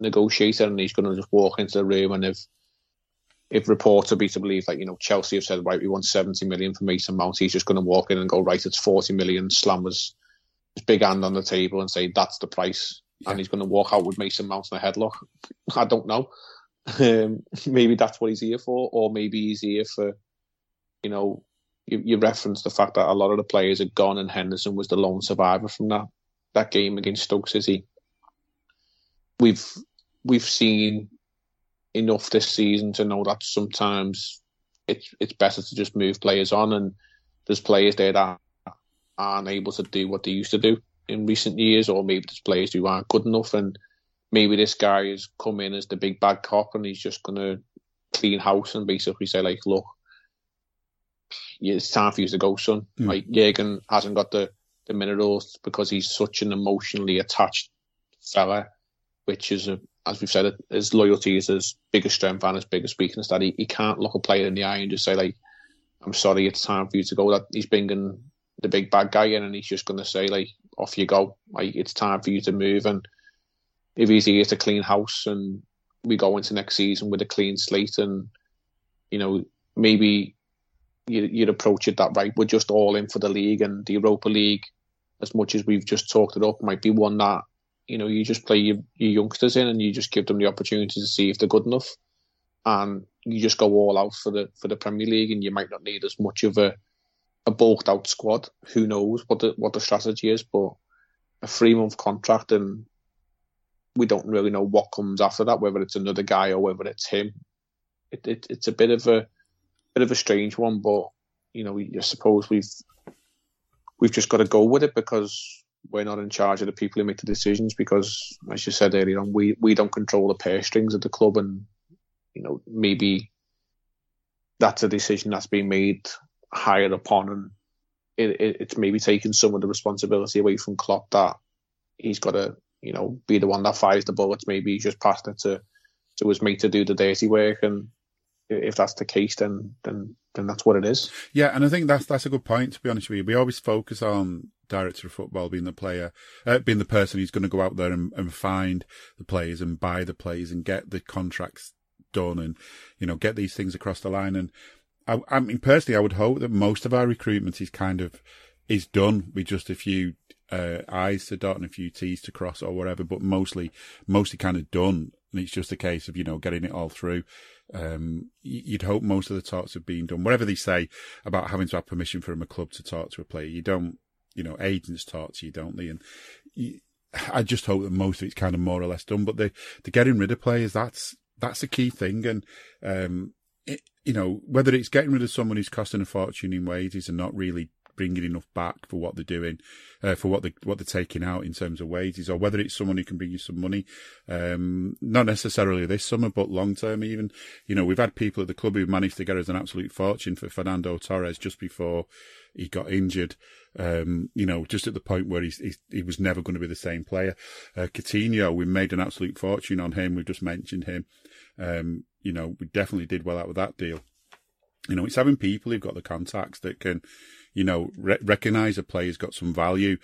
negotiator and he's going to just walk into the room and if if reports are be to believe like you know Chelsea have said right we want 70 million for Mason Mount he's just going to walk in and go right it's 40 million slam his, his big hand on the table and say that's the price yeah. and he's going to walk out with Mason Mount in a headlock I don't know um, maybe that's what he's here for or maybe he's here for you know you, you referenced the fact that a lot of the players had gone and Henderson was the lone survivor from that that game against Stoke City. We've we've seen enough this season to know that sometimes it's it's better to just move players on, and there's players there that aren't able to do what they used to do in recent years, or maybe there's players who aren't good enough, and maybe this guy has come in as the big bad cop, and he's just gonna clean house and basically say like, look, it's time for you to go, son. Mm. Like Jurgen hasn't got the the minerals because he's such an emotionally attached fella, which is a, as we've said, his loyalty is his biggest strength and his biggest weakness. That he, he can't look a player in the eye and just say like, "I'm sorry, it's time for you to go." That he's bringing the big bad guy in, and he's just going to say like, "Off you go! Like it's time for you to move." And if he's here to clean house, and we go into next season with a clean slate, and you know maybe you'd, you'd approach it that right. We're just all in for the league and the Europa League, as much as we've just talked it up, might be one that you know you just play your, your youngsters in and you just give them the opportunity to see if they're good enough, and you just go all out for the for the Premier League, and you might not need as much of a a bulked out squad. Who knows what the what the strategy is, but a three month contract and we don't really know what comes after that, whether it's another guy or whether it's him. It, it, it's a bit of a bit of a strange one, but you know, I suppose we've we've just got to go with it because we're not in charge of the people who make the decisions. Because, as you said earlier on, we we don't control the purse strings of the club, and you know, maybe that's a decision that's been made higher upon, and it, it, it's maybe taking some of the responsibility away from Klopp that he's got to, you know, be the one that fires the bullets. Maybe he's just passed it to to his mate to do the dirty work, and if that's the case, then then then that's what it is. Yeah, and I think that's that's a good point. To be honest with you, we always focus on director of football being the player, uh, being the person who's going to go out there and, and find the players and buy the players and get the contracts done and you know get these things across the line. And I, I mean, personally, I would hope that most of our recruitment is kind of is done with just a few uh, I's to dot and a few T's to cross or whatever, but mostly mostly kind of done. And it's just a case of you know getting it all through. Um, you'd hope most of the talks have been done. Whatever they say about having to have permission from a club to talk to a player, you don't, you know, agents talk to you, don't they? And you, I just hope that most of it's kind of more or less done. But the, the getting rid of players, that's, that's a key thing. And, um, it, you know, whether it's getting rid of someone who's costing a fortune in wages and not really bringing enough back for what they're doing, uh, for what they what they're taking out in terms of wages, or whether it's someone who can bring you some money. Um, not necessarily this summer, but long term even. You know, we've had people at the club who managed to get us an absolute fortune for Fernando Torres just before he got injured. Um, you know, just at the point where he's, he's he was never going to be the same player. Uh, Coutinho, we made an absolute fortune on him. We've just mentioned him. Um, you know, we definitely did well out of that deal. You know, it's having people who've got the contacts that can, you know, re- recognize a player's got some value,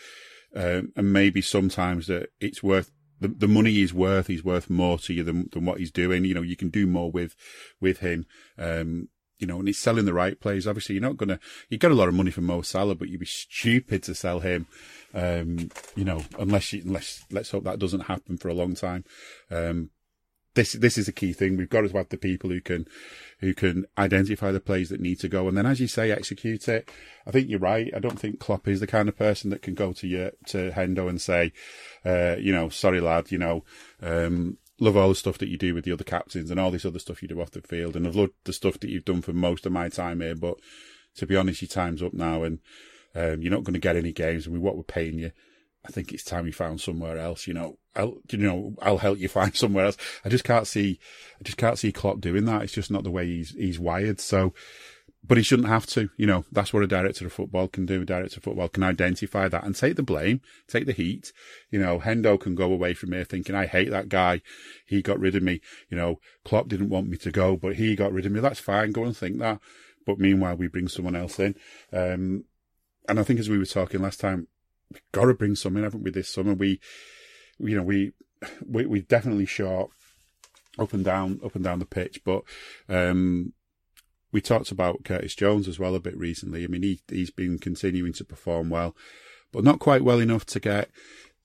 um, and maybe sometimes that it's worth the, the money he's worth. He's worth more to you than than what he's doing. You know, you can do more with with him. Um, you know, and he's selling the right players. Obviously, you're not gonna you get a lot of money from Mo Salah, but you'd be stupid to sell him. Um, you know, unless you, unless let's hope that doesn't happen for a long time. Um, this this is a key thing. We've got to have the people who can who can identify the plays that need to go, and then, as you say, execute it. I think you're right. I don't think Klopp is the kind of person that can go to you to Hendo and say, uh, you know, sorry lad, you know, um, love all the stuff that you do with the other captains and all this other stuff you do off the field, and I've loved the stuff that you've done for most of my time here, but to be honest, your time's up now, and um, you're not going to get any games, and with what we're paying you, I think it's time you found somewhere else. You know, I'll, you know, I'll help you find somewhere else. I just can't see, I just can't see Klopp doing that. It's just not the way he's he's wired. So, but he shouldn't have to. You know, that's what a director of football can do. A director of football can identify that and take the blame, take the heat. You know, Hendo can go away from here thinking, I hate that guy. He got rid of me. You know, Klopp didn't want me to go, but he got rid of me. That's fine. Go and think that. But meanwhile, we bring someone else in. Um, and I think as we were talking last time, got to bring some in, haven't we, this summer? We, you know, we, we, we definitely short up and down, up and down the pitch, but, um, we talked about Curtis Jones as well a bit recently. I mean, he, he's been continuing to perform well, but not quite well enough to get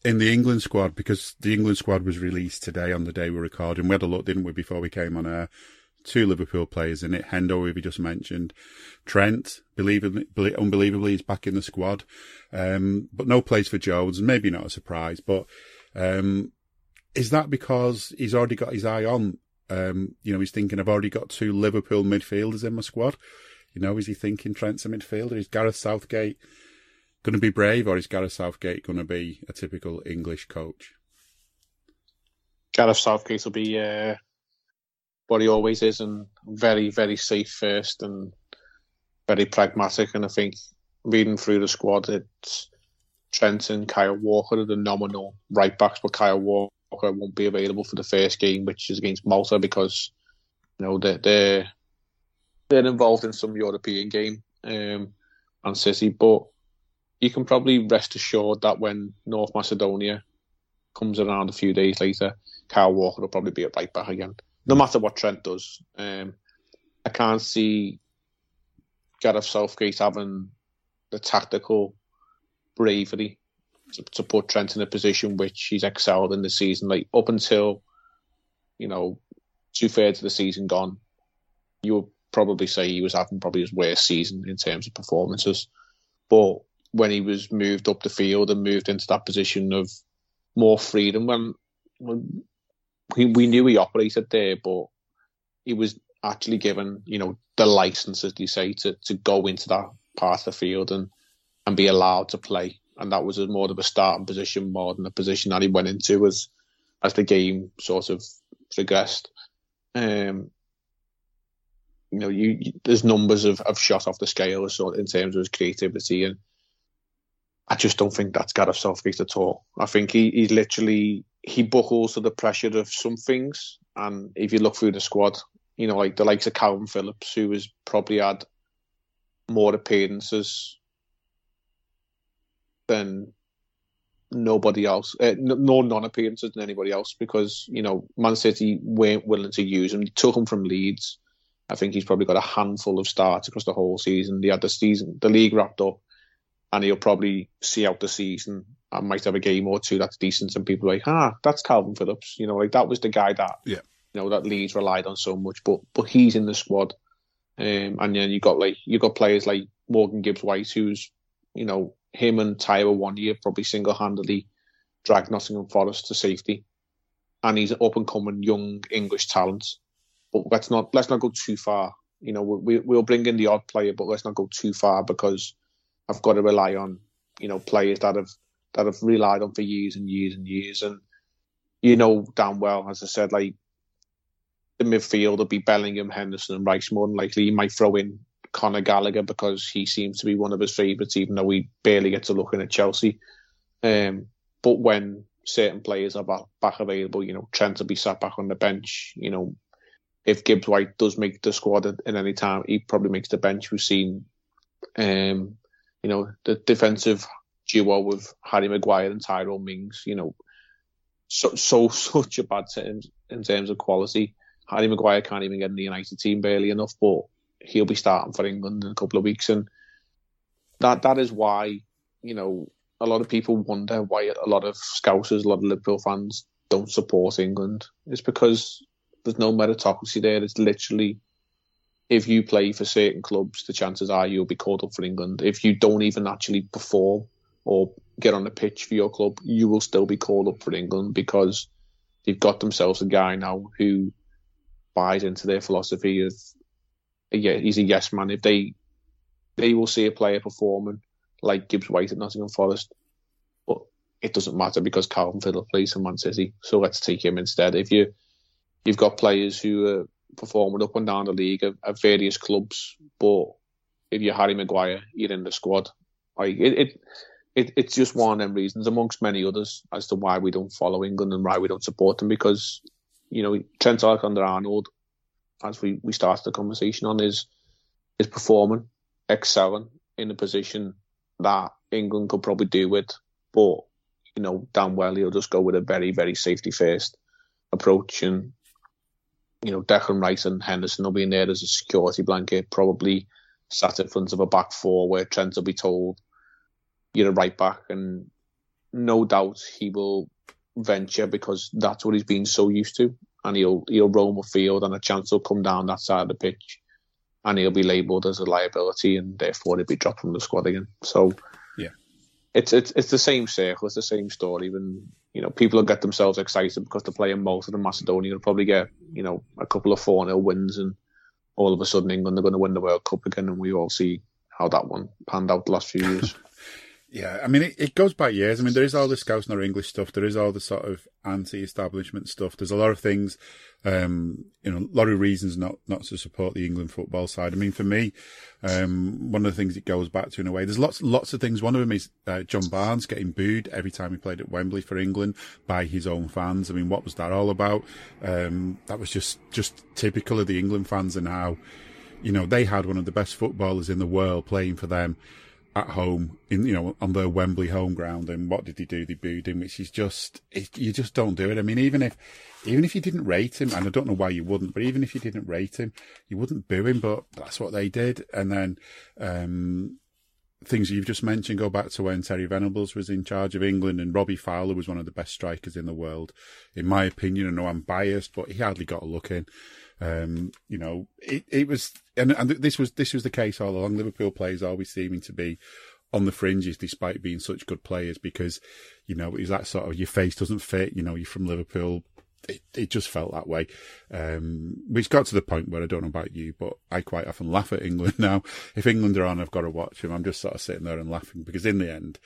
in the England squad because the England squad was released today on the day we're recording. We had a look, didn't we, before we came on air? Two Liverpool players in it. Hendo, we just mentioned. Trent, believably, unbelievably, is back in the squad. Um, but no place for Jones, maybe not a surprise, but, um, is that because he's already got his eye on, um, you know, he's thinking, I've already got two Liverpool midfielders in my squad. You know, is he thinking Trent's a midfielder? Is Gareth Southgate going to be brave or is Gareth Southgate going to be a typical English coach? Gareth Southgate will be, uh, what he always is and very, very safe first and very pragmatic. And I think reading through the squad, it's Trent and Kyle Walker are the nominal right backs, but Kyle Walker won't be available for the first game, which is against Malta, because you know they're they're, they're involved in some European game um, and City. But you can probably rest assured that when North Macedonia comes around a few days later, Kyle Walker will probably be a right back again no matter what Trent does. Um, I can't see Gareth Southgate having the tactical bravery to, to, put Trent in a position which he's excelled in the season. Like up until, you know, two thirds of the season gone, you would probably say he was having probably his worst season in terms of performances. But when he was moved up the field and moved into that position of more freedom, when, when we, knew he operated there, but he was actually given, you know, the license, as you say, to, to go into that part of the field and, and be allowed to play. And that was more of a starting position more than a position that he went into as as the game sort of progressed. Um, you know, you, there's numbers of, of shot off the scale sort in terms of his creativity, and I just don't think that's Gareth Southgate at all. I think he, he's literally he buckles to the pressure of some things. And if you look through the squad, you know, like the likes of Kalvin Phillips, who has probably had more appearances than nobody else, uh, no non-appearances than anybody else, because you know Man City weren't willing to use him. He took him from Leeds. I think he's probably got a handful of starts across the whole season. They had the season, the league wrapped up, and he'll probably see out the season I might have a game or two that's decent, and people are like, ah, that's Kalvin Phillips. You know, like that was the guy that yeah. you know that Leeds relied on so much, but but he's in the squad. Um, and then you got like you got players like Morgan Gibbs White, who's you know him and Tyler one year probably single handedly dragged Nottingham Forest to safety, and he's an up and coming young English talent. But let's not let's not go too far. You know, we we'll bring in the odd player, but let's not go too far because I've got to rely on you know players that have that I've relied on for years and years and years. And you know damn well, as I said, like the midfield will be Bellingham, Henderson, and Rice more than likely. He might throw in Conor Gallagher because he seems to be one of his favourites, even though we barely get to look in at Chelsea. Um, but when certain players are back, back available, you know, Trent will be sat back on the bench. You know, if Gibbs White does make the squad at, at any time, he probably makes the bench. We've seen, um, you know, the defensive duo with Harry Maguire and Tyrone Mings, you know, so, so such a bad terms in terms of quality. Harry Maguire can't even get in the United team barely enough, but he'll be starting for England in a couple of weeks, and that that is why you know a lot of people wonder why a lot of Scousers, a lot of Liverpool fans don't support England. It's because there's no meritocracy there. It's literally if you play for certain clubs, the chances are you'll be called up for England. If you don't even actually perform or get on the pitch for your club, you will still be called up for England because they've got themselves a guy now who buys into their philosophy of yeah, he's a yes man. If they they will see a player performing like Gibbs White at Nottingham Forest, but it doesn't matter because Kalvin Phillips plays for Man City, so let's take him instead. If you you've got players who are performing up and down the league at, at various clubs, but if you're Harry Maguire, you're in the squad. Like it, it, it, it's just one of them reasons, amongst many others, as to why we don't follow England and why we don't support them. Because you know Trent Alexander-Arnold, as we we started the conversation on, is is performing, excelling in a position that England could probably do with, but you know damn well he'll just go with a very very safety first approach and you know, Declan Rice and Henderson will be in there. As a security blanket, probably sat in front of a back four where Trent will be told you're a right back, and no doubt he will venture because that's what he's been so used to, and he'll he'll roam a field, and a chance will come down that side of the pitch, and he'll be labelled as a liability, and therefore he'll be dropped from the squad again. So, it's it's it's the same circle, it's the same story. When you know, people will get themselves excited because they're playing Malta and Macedonia. They'll probably get, you know, a couple of 4 0 wins and all of a sudden England are going to win the World Cup again. And we all see how that one panned out the last few years. Yeah, I mean, it, it goes back years. I mean, there is all the Scouts and English stuff. There is all the sort of anti-establishment stuff. There's a lot of things, um, you know, a lot of reasons not, not to support the England football side. I mean, for me, um, one of the things it goes back to in a way, there's lots, lots of things. One of them is, uh, John Barnes getting booed every time he played at Wembley for England by his own fans. I mean, what was that all about? Um, that was just, just typical of the England fans and how, you know, they had one of the best footballers in the world playing for them at home in you know on the Wembley home ground and what did he do? They booed him which is just it, you just don't do it. I mean even if even if you didn't rate him and I don't know why you wouldn't but even if you didn't rate him you wouldn't boo him but that's what they did. And then um, things you've just mentioned go back to when Terry Venables was in charge of England and Robbie Fowler was one of the best strikers in the world in my opinion. I know I'm biased but he hardly got a look in um, you know, it, it was, and, and this was, this was the case all along. Liverpool players always seeming to be on the fringes despite being such good players because, you know, it's that sort of your face doesn't fit, you know, you're from Liverpool. It, it just felt that way. Um, which got to the point where I don't know about you, but I quite often laugh at England now. If England are on, I've got to watch them. I'm just sort of sitting there and laughing because in the end,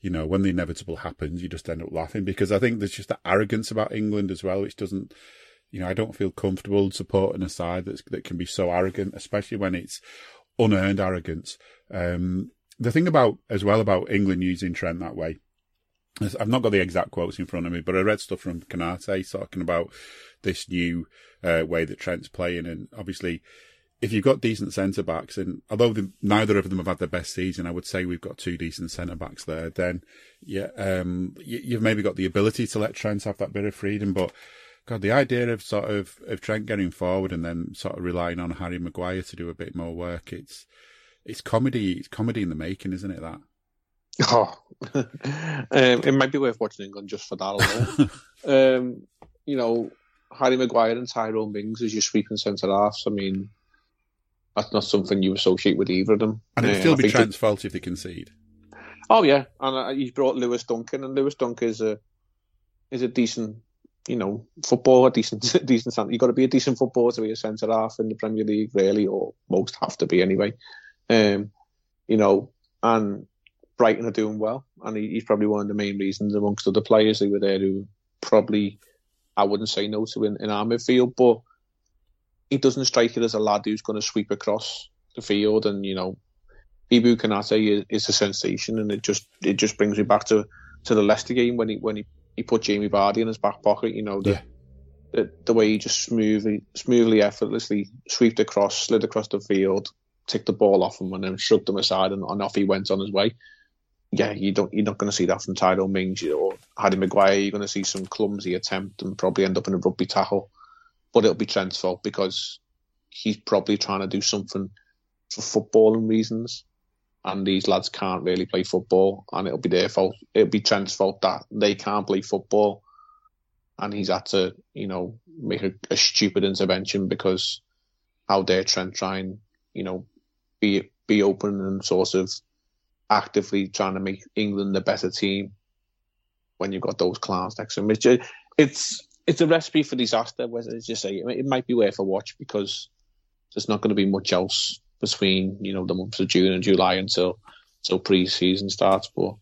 you know, when the inevitable happens, you just end up laughing because I think there's just that arrogance about England as well, which doesn't, you know, I don't feel comfortable supporting a side that's, that can be so arrogant, especially when it's unearned arrogance. Um, the thing about, as well, about England using Trent that way, I've not got the exact quotes in front of me, but I read stuff from Konate talking about this new uh, way that Trent's playing. And obviously, if you've got decent centre backs, and although the, neither of them have had their best season, I would say we've got two decent centre backs there. Then, yeah, um, you, have maybe got the ability to let Trent have that bit of freedom, but God, the idea of sort of of Trent getting forward and then sort of relying on Harry Maguire to do a bit more work, it's it's comedy. It's comedy in the making, isn't it? That. Oh, um, it might be worth watching England just for that alone. um, you know, Harry Maguire and Tyrone Mings as your sweeping centre halves. I mean, that's not something you associate with either of them. And it'll uh, still be Trent's that... fault if they concede. Oh yeah, and uh, he's brought Lewis Duncan, and Lewis Duncan is a is a decent you know, football, a decent, decent. You've got to be a decent footballer to be a centre half in the Premier League, really, or most have to be anyway. Um, you know, and Brighton are doing well, and he, he's probably one of the main reasons amongst other players who were there who probably I wouldn't say no to in, in our midfield, but he doesn't strike it as a lad who's going to sweep across the field, and you know, Ibou Konate is, is a sensation, and it just it just brings me back to to the Leicester game when he when he he put Jamie Vardy in his back pocket. You know the yeah. the, the, way he just smoothly, smoothly, effortlessly swept across, slid across the field, took the ball off him, and then shrugged him aside, and, and off he went on his way. Yeah, you don't. You're not going to see that from Tyrone Mings or Harry Maguire. You're going to see some clumsy attempt and probably end up in a rugby tackle. But it'll be Trent's fault because he's probably trying to do something for footballing reasons and these lads can't really play football, and it'll be their fault. It'll be Trent's fault that they can't play football, and he's had to, you know, make a, a stupid intervention because how dare Trent try and, you know, be be open and sort of actively trying to make England a better team when you've got those clowns next to him. It's just, it's it's a recipe for disaster. As you say, it might be worth a watch because there's not going to be much else between you know the months of June and July until until pre-season starts. But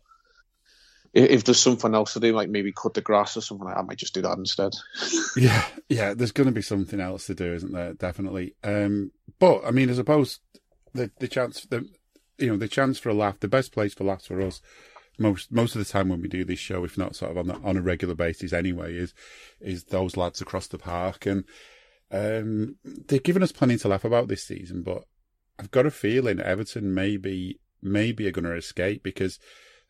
if there's something else to do, like maybe cut the grass or something, like that, I might just do that instead. yeah, yeah. There's going to be something else to do, isn't there? Definitely. Um, but I mean, I suppose the the chance, the you know, the chance for a laugh, the best place for laughs for us. Most most of the time when we do this show, if not sort of on the, on a regular basis anyway, is is those lads across the park, and um, they've given us plenty to laugh about this season. But I've got a feeling Everton maybe maybe are going to escape because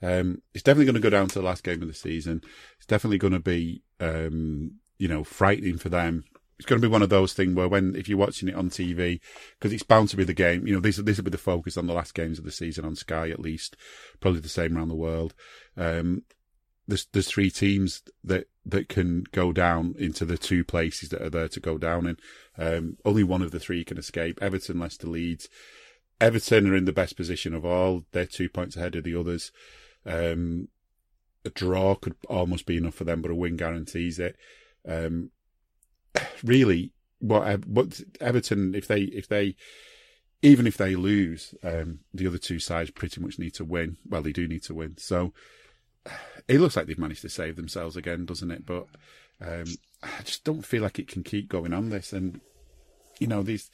um, it's definitely going to go down to the last game of the season. It's definitely going to be, um, you know, frightening for them. It's going to be one of those things where when, if you're watching it on TV, because it's bound to be the game, you know, this, this will be the focus on the last games of the season on Sky at least, probably the same around the world. Um, there's, there's three teams that, that can go down into the two places that are there to go down in. Um, only one of the three can escape. Everton, Leicester, Leeds. Everton are in the best position of all. They're two points ahead of the others. Um, a draw could almost be enough for them, but a win guarantees it. Um, really, what what Everton if they if they even if they lose, um, the other two sides pretty much need to win. Well, they do need to win. So it looks like they've managed to save themselves again, doesn't it? But um, I just don't feel like it can keep going on this. And you know these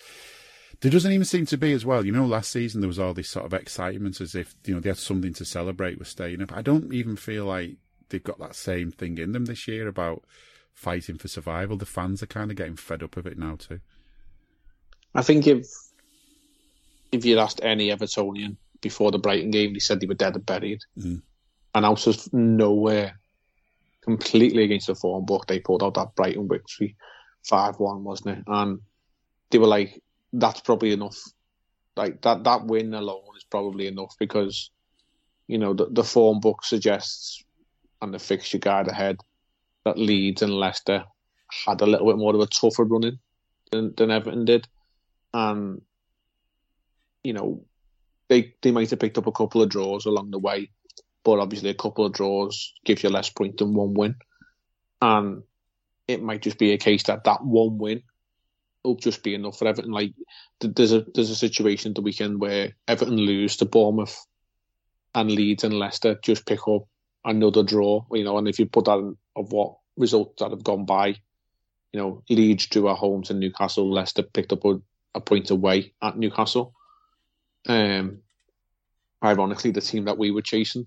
there doesn't even seem to be as well. You know, last season there was all this sort of excitement as if you know they had something to celebrate with staying up. I don't even feel like they've got that same thing in them this year about fighting for survival. The fans are kind of getting fed up of it now too. I think if if you'd asked any Evertonian before the Brighton game, they said they were dead and buried, mm. And out of nowhere, completely against the form book, they pulled out that Brighton victory, five one, wasn't it? And they were like, that's probably enough. Like that that win alone is probably enough because you know the, the form book suggests and the fixture guide ahead that Leeds and Leicester had a little bit more of a tougher running than, than Everton did, and you know they they might have picked up a couple of draws along the way, but obviously a couple of draws gives you less point than one win, and it might just be a case that that one win will just be enough for Everton. Like there's a there's a situation at the weekend where Everton lose to Bournemouth, and Leeds and Leicester just pick up another draw. You know, and if you put that in, of what results that have gone by, you know, Leeds drew at home to Newcastle, Leicester picked up a, a point away at Newcastle. Um, ironically, the team that we were chasing,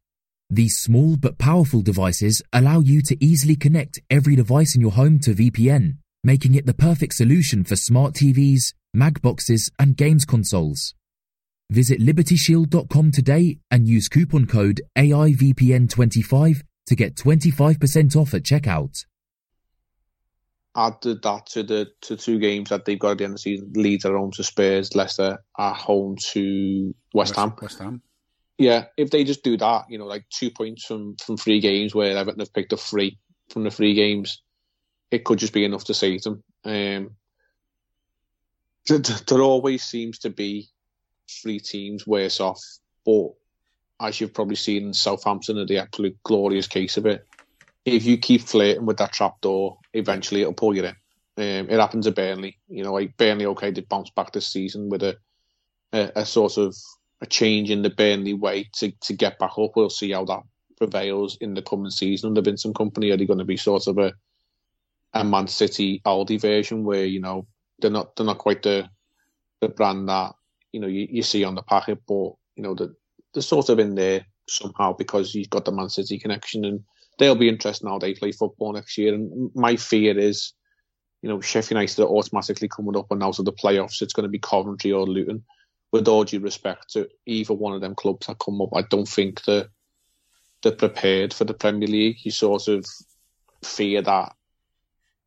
These small but powerful devices allow you to easily connect every device in your home to VPN, making it the perfect solution for smart TVs, mag boxes, and games consoles. Visit libertyshield.com today and use coupon code AIVPN25 to get 25% off at checkout. Added that to the to two games that they've got at the end of the season. Leeds at home to Spurs, Leicester are home to West, West Ham. West Ham. Yeah, if they just do that, you know, like two points from from three games where Everton have picked up three from the three games, it could just be enough to save them. Um, there always seems to be three teams worse off, but as you've probably seen, Southampton are the absolute glorious case of it. If you keep flirting with that trap door, eventually it'll pull you in. Um, it happened to Burnley. You know, like Burnley, okay, they bounced back this season with a, a, a sort of a change in the Burnley way to, to get back up. We'll see how that prevails in the coming season under Vincent Kompany. Are they going to be sort of a a Man City Aldi version where you know they're not they're not quite the the brand that you know you, you see on the packet, but you know the they're sort of in there somehow because you've got the Man City connection, and they'll be interested now they play football next year. And my fear is, you know, Sheffield United are automatically coming up and out of the playoffs. It's going to be Coventry or Luton. With all due respect to either one of them clubs that come up, I don't think they're, they're prepared for the Premier League. You sort of fear that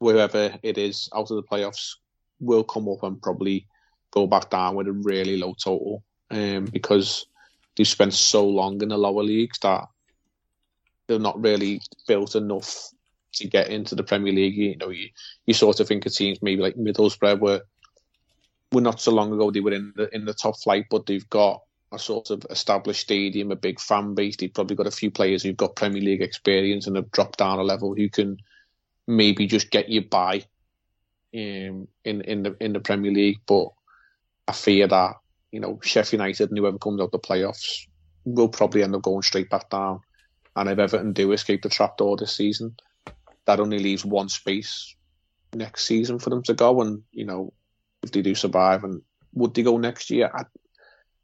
whoever it is out of the playoffs will come up and probably go back down with a really low total um, because they've spent so long in the lower leagues that they're not really built enough to get into the Premier League. You know, you, you sort of think of teams maybe like Middlesbrough were were not so long ago they were in the in the top flight, but they've got a sort of established stadium, a big fan base. They've probably got a few players who've got Premier League experience and have dropped down a level who can maybe just get you by um, in in the in the Premier League. But I fear that you know Sheffield United and whoever comes out the playoffs will probably end up going straight back down. And if Everton do escape the trapdoor this season, that only leaves one space next season for them to go. And you know, if they do survive, and would they go next year? I,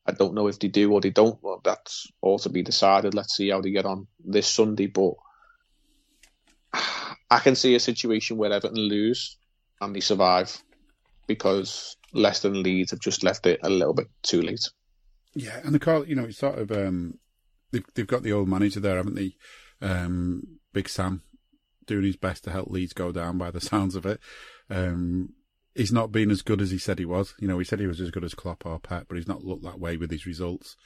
I don't know if they do or they don't. Well, that's all to be decided. Let's see how they get on this Sunday. But I can see a situation where Everton lose and they survive because Leicester and Leeds have just left it a little bit too late. Yeah, and the call, you know, it's sort of um, they've they've got the old manager there, haven't they? Um, Big Sam doing his best to help Leeds go down by the sounds of it. Um, he's not been as good as he said he was. You know, he said he was as good as Klopp or Pep, but he's not looked that way with his results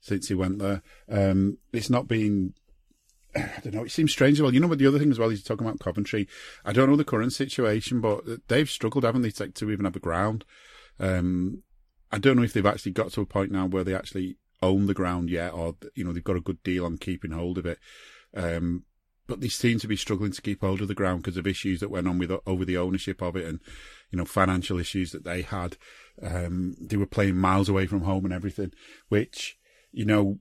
since he went there. Um, it's not been I don't know. It seems strange. Well, you know what the other thing as well. He's talking about Coventry. I don't know the current situation, but they've struggled, haven't they, to, to even have a ground. Um, I don't know if they've actually got to a point now where they actually own the ground yet, or you know they've got a good deal on keeping hold of it. Um, but they seem to be struggling to keep hold of the ground because of issues that went on with over the ownership of it, and you know financial issues that they had. Um, they were playing miles away from home and everything, which you know,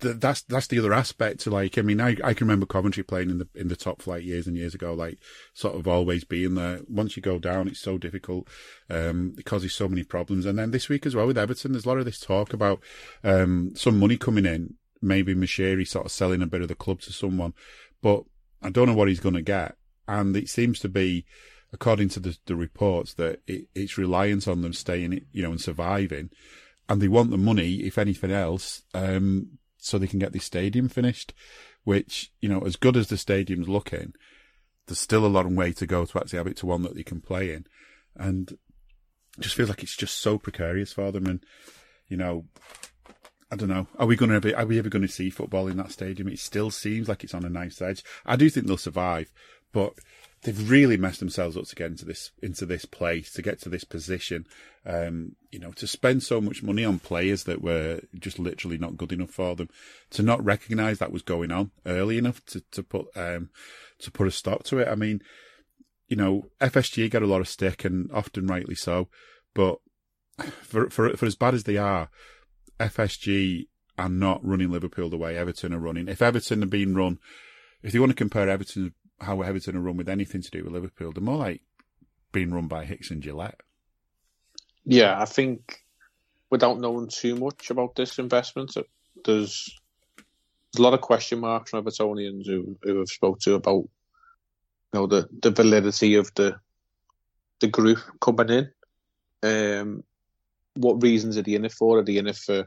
th- that's that's the other aspect to like. I mean, I, I can remember Coventry playing in the in the top flight years and years ago, like sort of always being there. Once you go down, it's so difficult um, because there's so many problems. And then this week as well with Everton, there's a lot of this talk about um, some money coming in. Maybe Moshiri sort of selling a bit of the club to someone, but I don't know what he's going to get. And it seems to be, according to the, the reports, that it, it's reliance on them staying, you know, and surviving and they want the money, if anything else, um, so they can get the stadium finished. Which you know, as good as the stadium's looking, there's still a long way to go to actually have it to one that they can play in, and just feels like it's just so precarious for them. And you know, I don't know. Are we going to ever, are we ever going to see football in that stadium? It still seems like it's on a nice edge. I do think they'll survive, but they've really messed themselves up to get into this into this place, to get to this position. Um, you know, to spend so much money on players that were just literally not good enough for them, to not recognise that was going on early enough to to put um, to put a stop to it. I mean, you know, FSG get a lot of stick and often rightly so, but for for for as bad as they are, FSG are not running Liverpool the way Everton are running. If Everton are been run, if you want to compare Everton how Everton are run with anything to do with Liverpool. They're more like being run by Hicks and Gillett. Yeah, I think without knowing too much about this investment, there's, there's a lot of question marks from Evertonians who who have spoke to about you know the, the validity of the the group coming in. Um, what reasons are they in it for? Are they in it for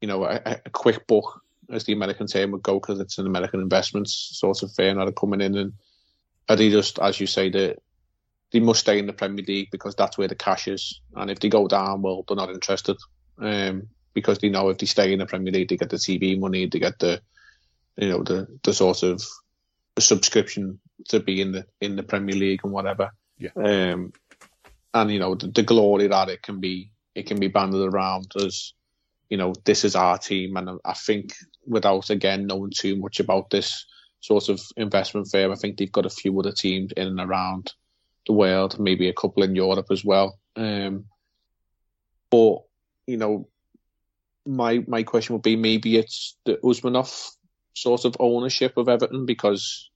you know a, a quick book as the American term would go, because it's an American investment sort of firm that are coming in, and are they just, as you say, that they must stay in the Premier League because that's where the cash is, and if they go down, well, they're not interested, um, because they know if they stay in the Premier League, they get the TV money, they get the, you know, the the sort of the subscription to be in the in the Premier League and whatever. Yeah. Um, and you know the, the glory that it can be it can be banded around as you know, this is our team. And I think without, again, knowing too much about this sort of investment firm, I think they've got a few other teams in and around the world, maybe a couple in Europe as well. Um, but you know, my my question would be maybe it's the Usmanov sort of ownership of Everton because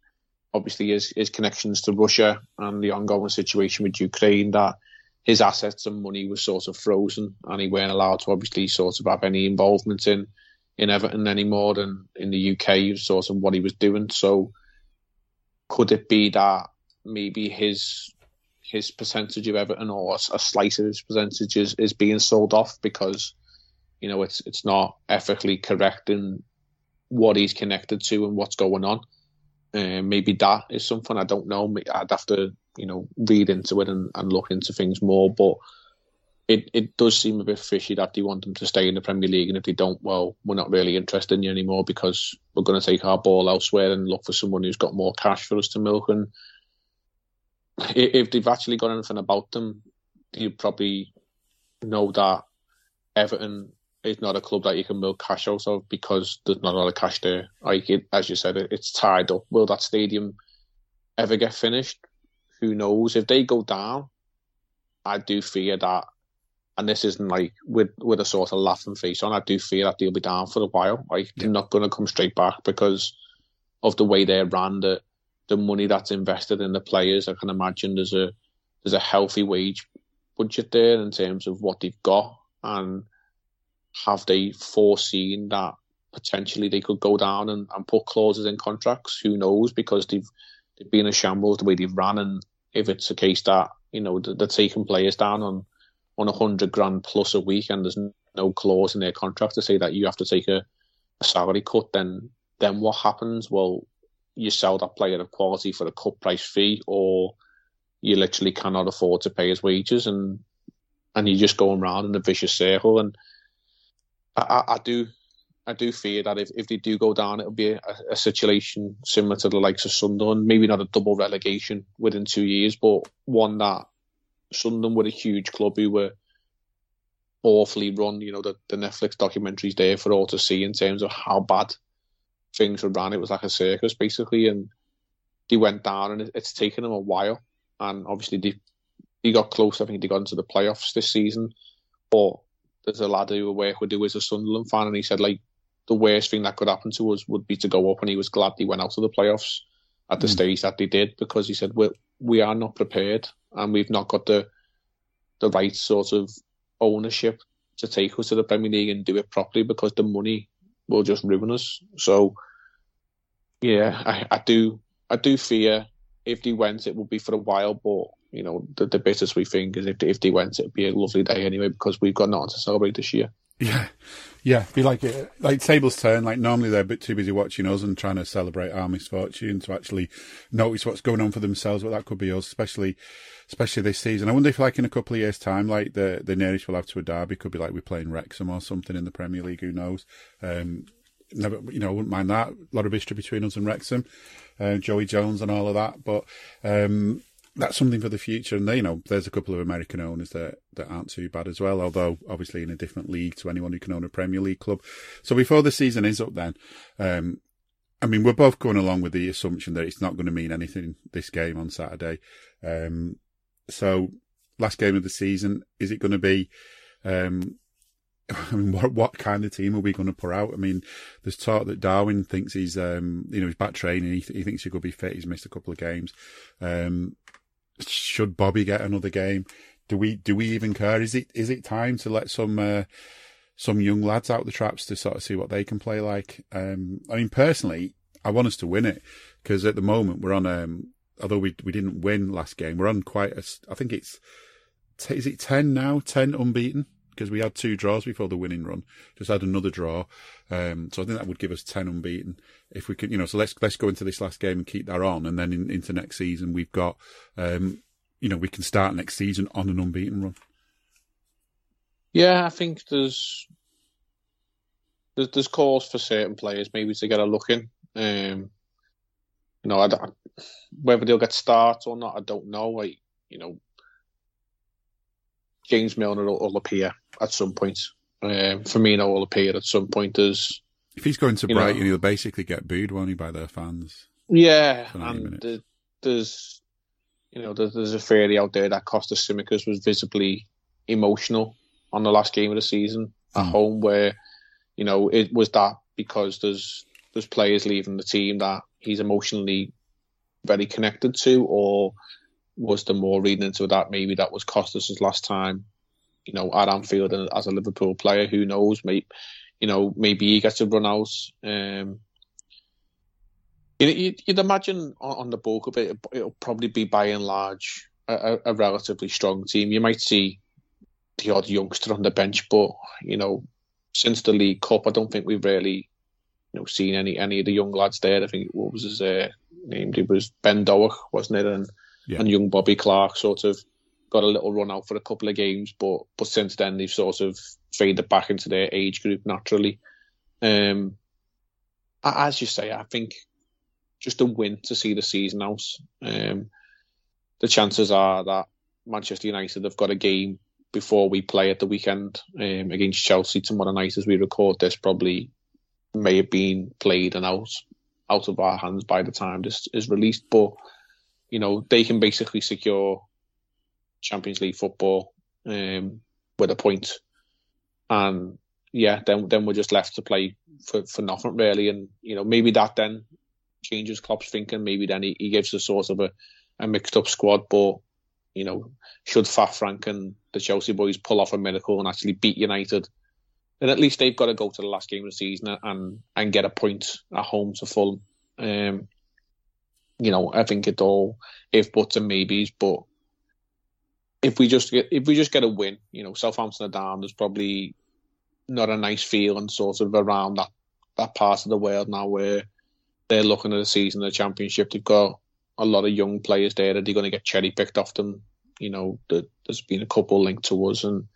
obviously his his connections to Russia and the ongoing situation with Ukraine that his assets and money was sort of frozen and he weren't allowed to obviously sort of have any involvement in in Everton anymore than in the UK sort of what he was doing. So could it be that maybe his his percentage of Everton or a slice of his percentage is, is being sold off because you know it's it's not ethically correct in what he's connected to and what's going on. Uh, maybe that is something I don't know. I'd have to you know read into it and, and look into things more, but it, it does seem a bit fishy that they want them to stay in the Premier League, and if they don't, well, we're not really interested in you anymore because we're going to take our ball elsewhere and look for someone who's got more cash for us to milk. And if they've actually got anything about them, you probably know that Everton is not a club that you can milk cash out of because there's not a lot of cash there. Like it, as you said, it's tied up. Will that stadium ever get finished? Who knows? If they go down, I do fear that and this isn't like with with a sort of laughing face on. I do fear that they'll be down for a while. Like yeah. they're not going to come straight back because of the way they ran the the money that's invested in the players. I can imagine there's a there's a healthy wage budget there in terms of what they've got, and have they foreseen that potentially they could go down and, and put clauses in contracts? Who knows? Because they've they've been a shambles the way they've run, and if it's a case that you know they're taking players down on on a hundred grand plus a week, and there's no clause in their contract to say that you have to take a, a salary cut, then then what happens? Well, you sell that player of quality for a cut price fee, or you literally cannot afford to pay his wages, and and you're just going round in a vicious circle. And I, I, do I do fear that if, if they do go down, it'll be a, a, situation similar to the likes of Sunderland. Maybe not a double relegation within two years, but one that Sunderland were a huge club who were awfully run. You know, the, the Netflix documentary's there for all to see in terms of how bad things were ran. It was like a circus, basically, and they went down, and it, it's taken them a while. And obviously, they, they got close. I think they got into the playoffs this season. But there's a lad who I work with who is a Sunderland fan, and he said, like, the worst thing that could happen to us would be to go up, and he was glad they went out of the playoffs at the mm. stage that they did because he said, we we are not prepared and we've not got the the right sort of ownership to take us to the Premier League and do it properly because the money will just ruin us. So, yeah, I, I do I do fear if they went, it will be for a while. But you know, the, the bittersweet thing is if if they went, it'd be a lovely day anyway because we've got nothing to celebrate this year. Yeah, yeah, be like like tables turn. Like normally they're a bit too busy watching us and trying to celebrate our misfortune to actually notice what's going on for themselves. But that could be us, especially especially this season. I wonder if like in a couple of years' time, like the the nearest we'll have to a derby could be like we're playing Wrexham or something in the Premier League. Who knows? Um, never, you know, I wouldn't mind that. A lot of history between us and Wrexham, uh, Joey Jones and all of that. But um, that's something for the future. And you know, there's a couple of American owners that that aren't too bad as well. Although obviously in a different league to anyone who can own a Premier League club. So before the season is up, then, um, I mean, we're both going along with the assumption that it's not going to mean anything this game on Saturday. Um, so last game of the season, is it going to be? Um, I mean, what what kind of team are we going to put out? I mean, there's talk that Darwin thinks he's, um, you know, he's back training. He, he thinks he could be fit. He's missed a couple of games. Um, should Bobby get another game? Do we do we even care? Is it is it time to let some uh, some young lads out the traps to sort of see what they can play like? Um, I mean, personally, I want us to win it because at the moment we're on. Um, although we we didn't win last game, we're on quite a. I think it's is it ten now? Ten unbeaten because we had two draws before the winning run. Just had another draw, um, so I think that would give us ten unbeaten if we can. You know, so let's let's go into this last game and keep that on, and then in, into next season we've got, um, you know, we can start next season on an unbeaten run. Yeah, I think there's there's, there's cause for certain players maybe to get a look in. Um, you know, I whether they'll get starts or not, I don't know. Like, you know, James Milner will, will appear at some point. Um, Firmino will appear at some point as. If he's going to Brighton, know, he'll basically get booed, won't he, by their fans? Yeah, and the, there's, you know, there's, there's a theory out there that Costa Tsimikas was visibly emotional on the last game of the season at Mm. home, where you know it was that because there's there's players leaving the team that he's emotionally very connected to, or was the more reading into that? Maybe that was Costas' last time, you know, at Anfield and as a Liverpool player. Who knows? Maybe you know, maybe he gets a run out. Um, you- you'd, you'd imagine on, the bulk of it, it'll probably be by and large a, a, a relatively strong team. You might see the odd youngster on the bench, but you know, since the League Cup, I don't think we've really, you know, seen any any of the young lads there. I think what was his uh, name? It was Ben Doak, wasn't it? And Yeah. and young Bobby Clark sort of got a little run out for a couple of games, but but since then they've sort of faded back into their age group naturally. Um, as you say, I think just a win to see the season out. Um, the chances are that Manchester United have got a game before we play at the weekend um, against Chelsea tomorrow night as we record this. Probably may have been played and out out of our hands by the time this is released, but you know they can basically secure Champions League football um, with a point, and yeah, then then we're just left to play for, for nothing really, and you know maybe that then changes Klopp's thinking. Maybe then he, he gives us sort of a, a mixed up squad, but you know should Fat Frank and the Chelsea boys pull off a miracle and actually beat United, then at least they've got to go to the last game of the season and and get a point at home to Fulham. Um, you know, I think it all if buts and maybes, but if we just get if we just get a win, you know, Southampton are down. There's probably not a nice feeling sort of around that that part of the world now where they're looking at the season of the championship. They've got a lot of young players there that they're going to get cherry picked off them. You know, the, there's been a couple linked to us, and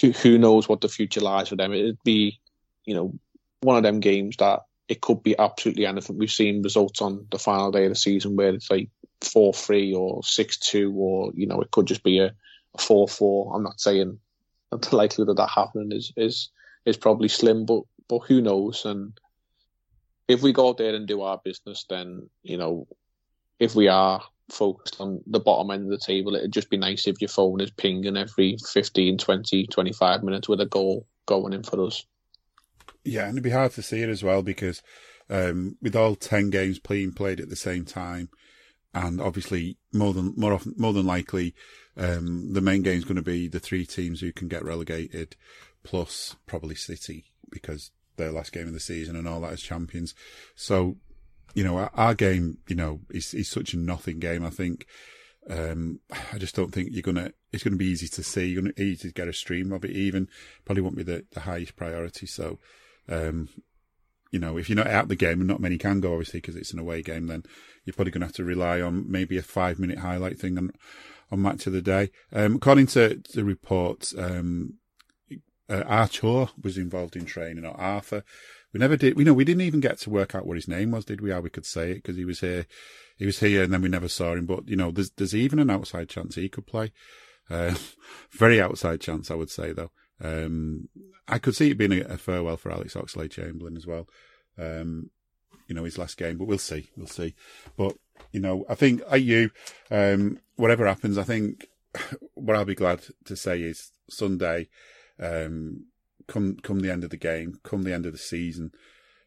who, who knows what the future lies for them. It'd be, you know, one of them games that it could be absolutely anything. We've seen results on the final day of the season where it's like four three or six two, or you know, it could just be a, four four. I'm not saying that the likelihood of that happening is is is probably slim, but but who knows? And if we go out there and do our business, then you know, if we are focused on the bottom end of the table, it'd just be nice if your phone is pinging every 15, 20, 25 minutes with a goal going in for us. Yeah, and it'd be hard to see it as well because um, with all ten games being played at the same time, and obviously more than more often more than likely, um, the main game is going to be the three teams who can get relegated, plus probably City because their last game of the season and all that as champions. So, you know, our, our game, you know, is is such a nothing game. I think. Um, I just don't think you're gonna. It's gonna be easy to see. You're gonna easy to get a stream of it. Even probably won't be the, the highest priority. So, um, you know, if you're not out the game, and not many can go, obviously, because it's an away game, then you're probably going to have to rely on maybe a five minute highlight thing on, on match of the day. Um, according to the reports, um, uh, Archer was involved in training, or Arthur. We never did, we know, we didn't even get to work out what his name was, did we? How we could say it, because he was here, he was here, and then we never saw him. But, you know, there's, there's even an outside chance he could play. Uh, very outside chance, I would say, though. Um, I could see it being a, a farewell for Alex Oxlade Chamberlain as well. Um, you know, his last game, but we'll see. We'll see. But, you know, I think, like you, um, whatever happens, I think what I'll be glad to say is Sunday, um, come, come the end of the game, come the end of the season,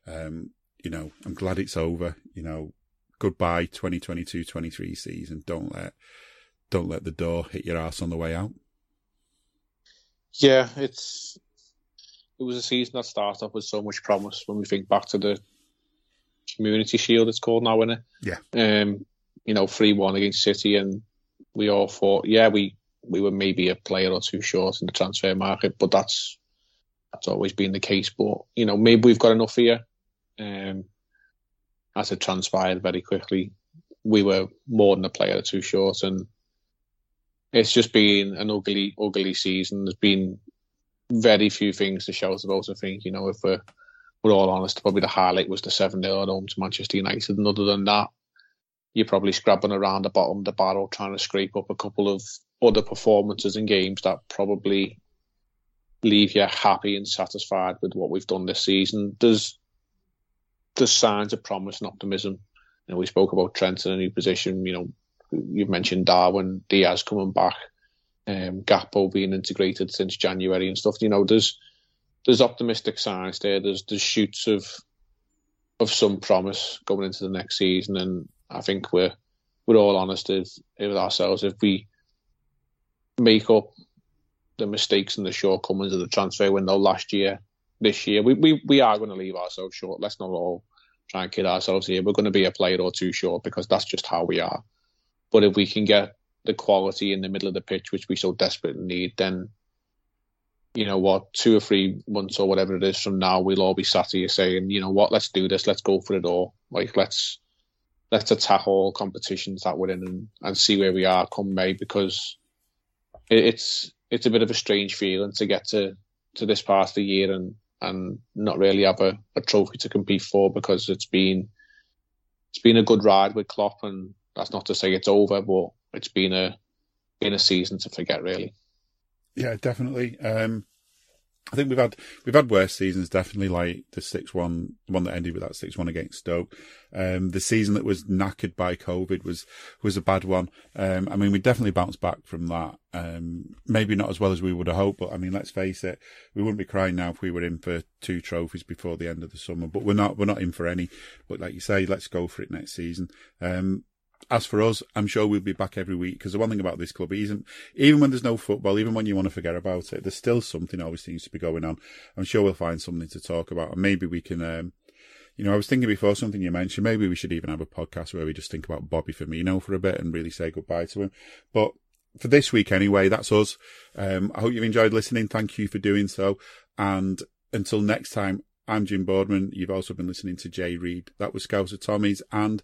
um, you know, I'm glad it's over, you know, goodbye 2022-23 season. Don't let, don't let the door hit your ass on the way out. Yeah, it's it was a season that started off with so much promise when we think back to the Community Shield. It's called now, isn't it? Yeah. Um, you know, three one against City, and we all thought, yeah, we we were maybe a player or two short in the transfer market, but that's that's always been the case. But you know, maybe we've got enough here. Um, as it transpired very quickly, we were more than a player or two short, and it's just been an ugly, ugly season. There's been very few things to shout about. I think you know, if we're we're all honest, probably the highlight was the seven 0 at home to Manchester United. And other than that, you're probably scrabbling around the bottom of the barrel trying to scrape up a couple of other performances and games that probably leave you happy and satisfied with what we've done this season. There's there's signs of promise and optimism. You know, we spoke about Trent in a new position. You know, you've mentioned Darwin, Diaz coming back, um, being integrated since January and stuff. You know, there's there's optimistic signs there. There's there's shoots of of some promise going into the next season, and I think we're we're all honest with, with ourselves. If we make up the mistakes and the shortcomings of the transfer window last year, this year, we we, we are going to leave ourselves short. Let's not all try and kid ourselves here. We're going to be a player or two short because that's just how we are. But if we can get the quality in the middle of the pitch, which we so desperately need, then you know what, two or three months or whatever it is from now, we'll all be sat here saying, you know what, let's do this, let's go for it all. Like let's let's attack all competitions that we're in and, and see where we are come May because it, it's it's a bit of a strange feeling to get to to this part of the year and and not really have a, a trophy to compete for because it's been it's been a good ride with Klopp and that's not to say it's over, but it's been a been a season to forget really. Yeah, definitely. Um, I think we've had we've had worse seasons, definitely like the six one one that ended with that six one against Stoke. Um, the season that was knackered by COVID was was a bad one. Um, I mean, we definitely bounced back from that. Um, maybe not as well as we would have hoped, but I mean, let's face it, we wouldn't be crying now if we were in for two trophies before the end of the summer. But we're not we're not in for any. But like you say, let's go for it next season. Um, as for us, I'm sure we'll be back every week because the one thing about this club isn't, even when there's no football, even when you want to forget about it, there's still something always seems to be going on. I'm sure we'll find something to talk about and maybe we can, um, you know, I was thinking before something you mentioned, maybe we should even have a podcast where we just think about Bobby Firmino for a bit and really say goodbye to him. But for this week anyway, that's us. Um, I hope you've enjoyed listening. Thank you for doing so. And until next time, I'm Jim Boardman. You've also been listening to Jay Reid. That was Scouser Tommies and